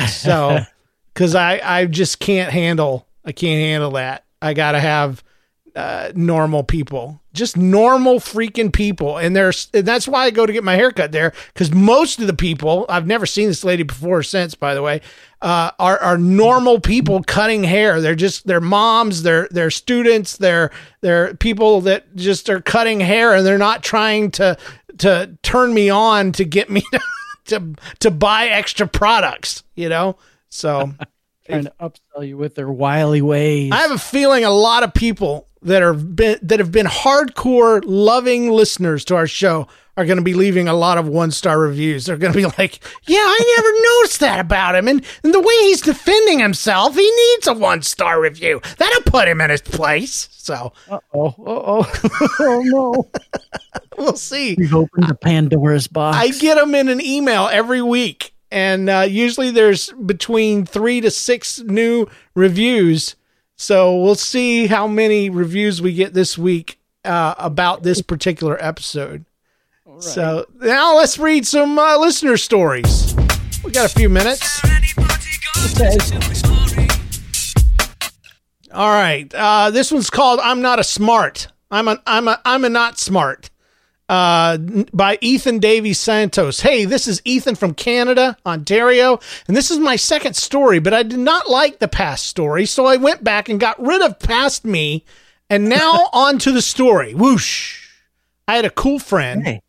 So, because I I just can't handle I can't handle that. I gotta have uh, normal people, just normal freaking people, and there's and that's why I go to get my haircut there because most of the people I've never seen this lady before or since, by the way, uh, are are normal people cutting hair. They're just they're moms, they're they're students, they're they're people that just are cutting hair, and they're not trying to to turn me on to get me to to, to buy extra products, you know. So
Trying to upsell you with their wily ways.
I have a feeling a lot of people that are been that have been hardcore loving listeners to our show are going to be leaving a lot of one star reviews. They're going to be like, "Yeah, I never noticed that about him, and, and the way he's defending himself, he needs a one star review. That'll put him in his place." So,
uh oh, oh, oh no,
we'll see.
We've opened the Pandora's box.
I get them in an email every week, and uh, usually there's between three to six new reviews. So we'll see how many reviews we get this week uh, about this particular episode. So now let's read some uh, listener stories. We got a few minutes. All right. Uh, this one's called "I'm Not a Smart." I'm a I'm a I'm a not smart. Uh, by Ethan Davies Santos. Hey, this is Ethan from Canada, Ontario, and this is my second story. But I did not like the past story, so I went back and got rid of past me, and now on to the story. Whoosh! I had a cool friend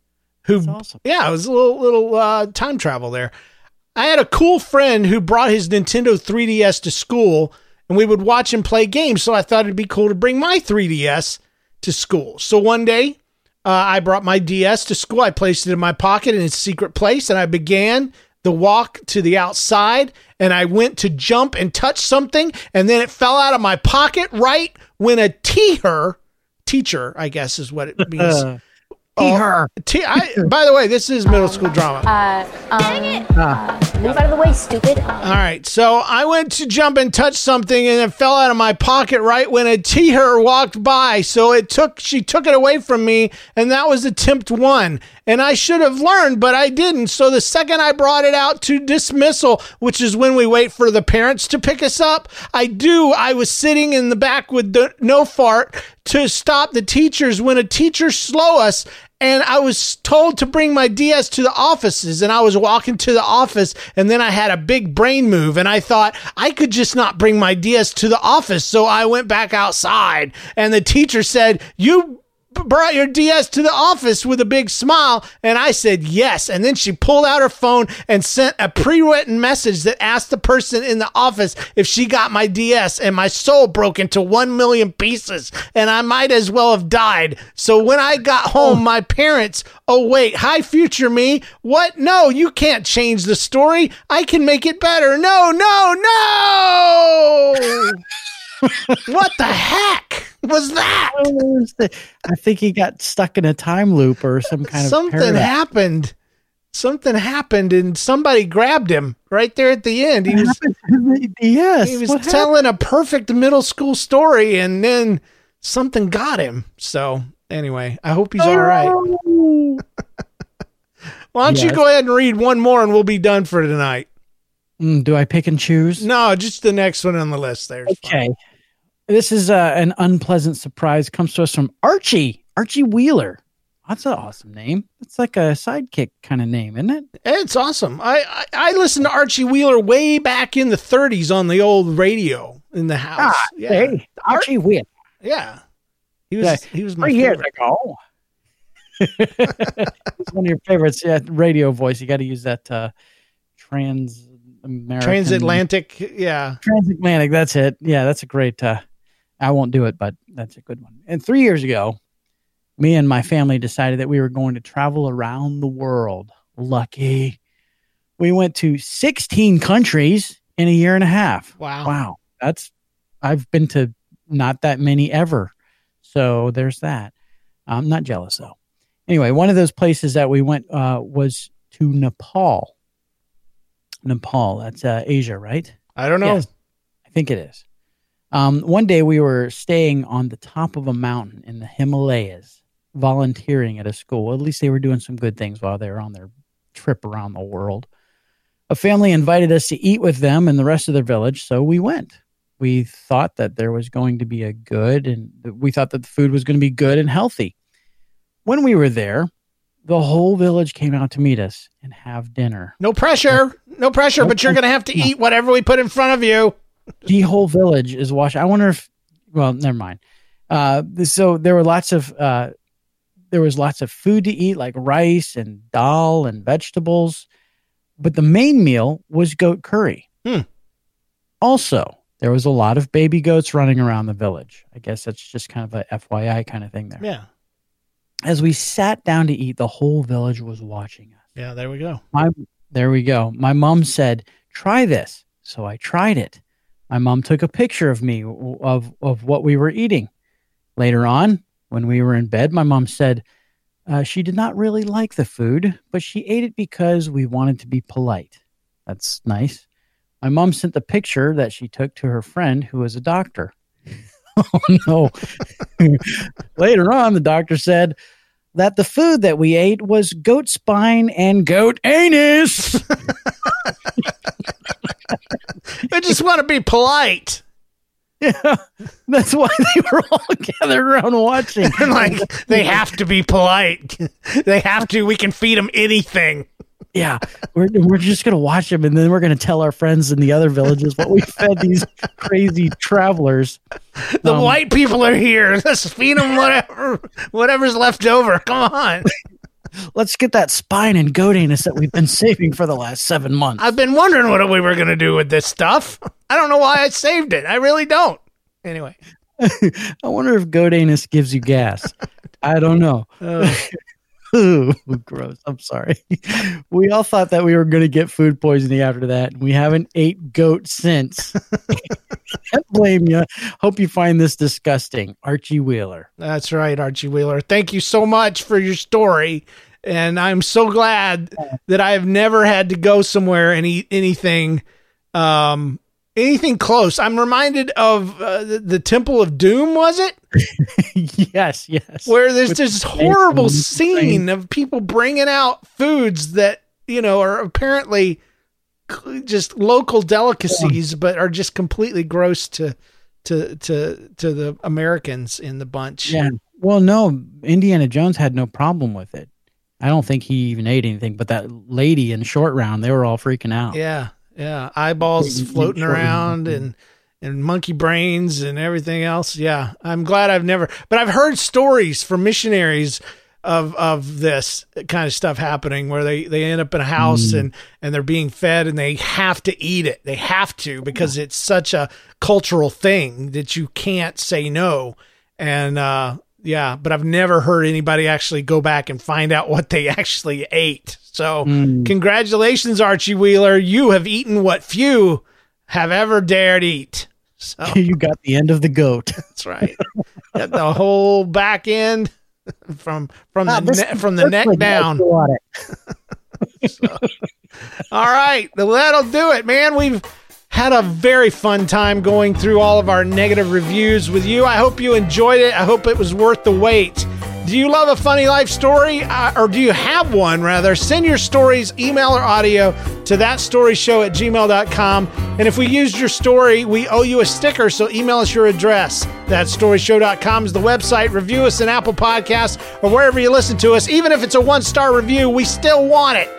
who, yeah, it was a little little uh, time travel there. I had a cool friend who brought his Nintendo 3DS to school, and we would watch him play games. So I thought it'd be cool to bring my 3DS to school. So one day, uh, I brought my DS to school. I placed it in my pocket in its secret place, and I began the walk to the outside. And I went to jump and touch something, and then it fell out of my pocket right when a teacher, teacher, I guess is what it means.
Teacher.
T- I, by the way, this is middle school drama.
Uh, Dang it! Uh, move out of the way, stupid.
All right, so I went to jump and touch something, and it fell out of my pocket right when a teacher walked by. So it took she took it away from me, and that was attempt one. And I should have learned, but I didn't. So the second I brought it out to dismissal, which is when we wait for the parents to pick us up, I do. I was sitting in the back with the, no fart to stop the teachers when a teacher slow us and I was told to bring my DS to the offices and I was walking to the office and then I had a big brain move and I thought I could just not bring my DS to the office. So I went back outside and the teacher said you brought your DS to the office with a big smile. And I said, yes. And then she pulled out her phone and sent a pre written message that asked the person in the office if she got my DS. And my soul broke into one million pieces. And I might as well have died. So when I got home, my parents, oh, wait, hi, future me. What? No, you can't change the story. I can make it better. No, no, no. what the heck was that?
I think he got stuck in a time loop or some kind of
something happened. Something happened, and somebody grabbed him right there at the end. He was
yes,
he was
what
telling a perfect middle school story, and then something got him. So anyway, I hope he's all right. Oh. Why don't you go ahead and read one more, and we'll be done for tonight.
Mm, do I pick and choose?
No, just the next one on the list. There.
Okay. This is uh, an unpleasant surprise. Comes to us from Archie. Archie Wheeler. That's an awesome name. It's like a sidekick kind of name, isn't it?
It's awesome. I, I I listened to Archie Wheeler way back in the 30s on the old radio in the house.
Ah,
yeah.
hey, Archie Wheeler.
Yeah. He was
Yeah,
he was my
Three years ago. it's one of your favorites. Yeah, radio voice. You got to use that uh, trans American
Transatlantic, yeah.
Transatlantic. That's it. Yeah, that's a great. Uh, I won't do it, but that's a good one. And three years ago, me and my family decided that we were going to travel around the world. Lucky. We went to 16 countries in a year and a half.
Wow.
Wow. That's, I've been to not that many ever. So there's that. I'm not jealous though. Anyway, one of those places that we went uh, was to Nepal. Nepal. That's uh, Asia, right?
I don't know.
Yes, I think it is. Um, one day we were staying on the top of a mountain in the Himalayas, volunteering at a school. At least they were doing some good things while they were on their trip around the world. A family invited us to eat with them and the rest of their village, so we went. We thought that there was going to be a good, and we thought that the food was going to be good and healthy. When we were there, the whole village came out to meet us and have dinner.
No pressure. No pressure, but you're going to have to eat whatever we put in front of you.
the whole village is watching. I wonder if, well, never mind. Uh, so there were lots of, uh, there was lots of food to eat, like rice and dal and vegetables, but the main meal was goat curry.
Hmm.
Also, there was a lot of baby goats running around the village. I guess that's just kind of a FYI kind of thing there.
Yeah.
As we sat down to eat, the whole village was watching us.
Yeah, there we go.
My, there we go. My mom said, "Try this." So I tried it. My mom took a picture of me of of what we were eating. Later on, when we were in bed, my mom said uh, she did not really like the food, but she ate it because we wanted to be polite. That's nice. My mom sent the picture that she took to her friend who was a doctor. oh no. Later on, the doctor said that the food that we ate was goat spine and goat anus.
I just want to be polite.
Yeah, that's why they were all gathered around watching.
Like, they have to be polite. they have to. We can feed them anything.
Yeah, we're we're just gonna watch them, and then we're gonna tell our friends in the other villages what we fed these crazy travelers.
The
Um,
white people are here. Let's feed them whatever, whatever's left over. Come on.
Let's get that spine and goat anus that we've been saving for the last seven months.
I've been wondering what we were going to do with this stuff. I don't know why I saved it. I really don't. Anyway.
I wonder if goat anus gives you gas. I don't know.
Uh,
Ooh, gross. I'm sorry. We all thought that we were going to get food poisoning after that, and we haven't ate goat since. Can't blame you. Hope you find this disgusting. Archie Wheeler.
That's right, Archie Wheeler. Thank you so much for your story. And I'm so glad that I have never had to go somewhere and eat anything um anything close. I'm reminded of uh, the, the Temple of Doom, was it?
yes, yes.
Where there's
With
this horrible
snakes and the
scene of people bringing out foods that, you know, are apparently just local delicacies but are just completely gross to to to to the Americans in the bunch.
Yeah. Well, no, Indiana Jones had no problem with it. I don't think he even ate anything, but that lady in Short Round, they were all freaking out.
Yeah, yeah. Eyeballs floating around and and monkey brains and everything else. Yeah, I'm glad I've never, but I've heard stories from missionaries of of this kind of stuff happening where they they end up in a house
Mm.
and and they're being fed and they have to eat it. They have to because it's such a cultural thing that you can't say no. And uh yeah, but I've never heard anybody actually go back and find out what they actually ate. So,
Mm.
congratulations Archie Wheeler, you have eaten what few have ever dared eat. So
you got the end of the goat.
that's right. Got the whole back end from from
Ah,
the
this-
ne- from the neck
has
down.
on.
All right, well, that'll do it, man. We've had a very fun time going through all of our negative reviews with you. I hope you enjoyed it. I hope it was worth the wait. Do you love a funny life story, uh, or do you have one? Rather, send your stories, email or audio, to thatstoryshow at gmail.com. And if we used your story, we owe you a sticker, so email us your address. Thatstoryshow.com is the website. Review us in Apple Podcasts or wherever you listen to us. Even if it's a one star review, we still want it.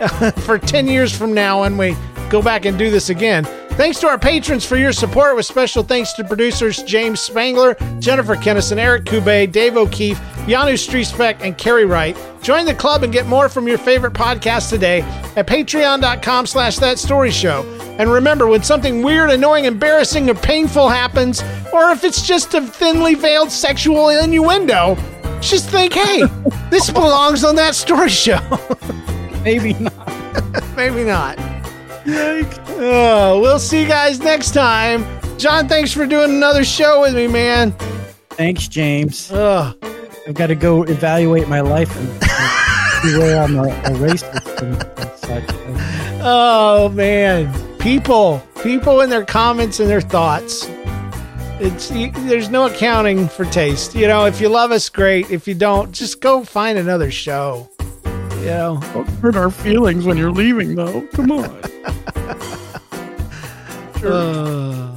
for 10 years from now when we go back and do this again. Thanks to our patrons for your support, with special thanks to producers James Spangler, Jennifer Kennison, Eric Kube, Dave O'Keefe, Janu Striesbeck, and Kerry Wright. Join the club and get more from your favorite podcast today at patreon.com slash that story show. And remember, when something weird, annoying, embarrassing, or painful happens, or if it's just a thinly veiled sexual innuendo, just think, hey, this belongs on that story show.
Maybe not.
Maybe not. Oh, we'll see you guys next time. John, thanks for doing another show with me, man.
Thanks, James.
Ugh.
I've got to go evaluate my life and, and see where I'm a, a racist and, and such.
Oh man, people, people in their comments and their thoughts. It's you, there's no accounting for taste. You know, if you love us, great. If you don't, just go find another show. Know,
Don't hurt our feelings when you're leaving, though. Come on.
Uh,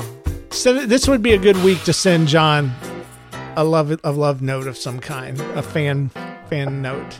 send, this would be a good week to send John a love a love note of some kind, a fan fan note.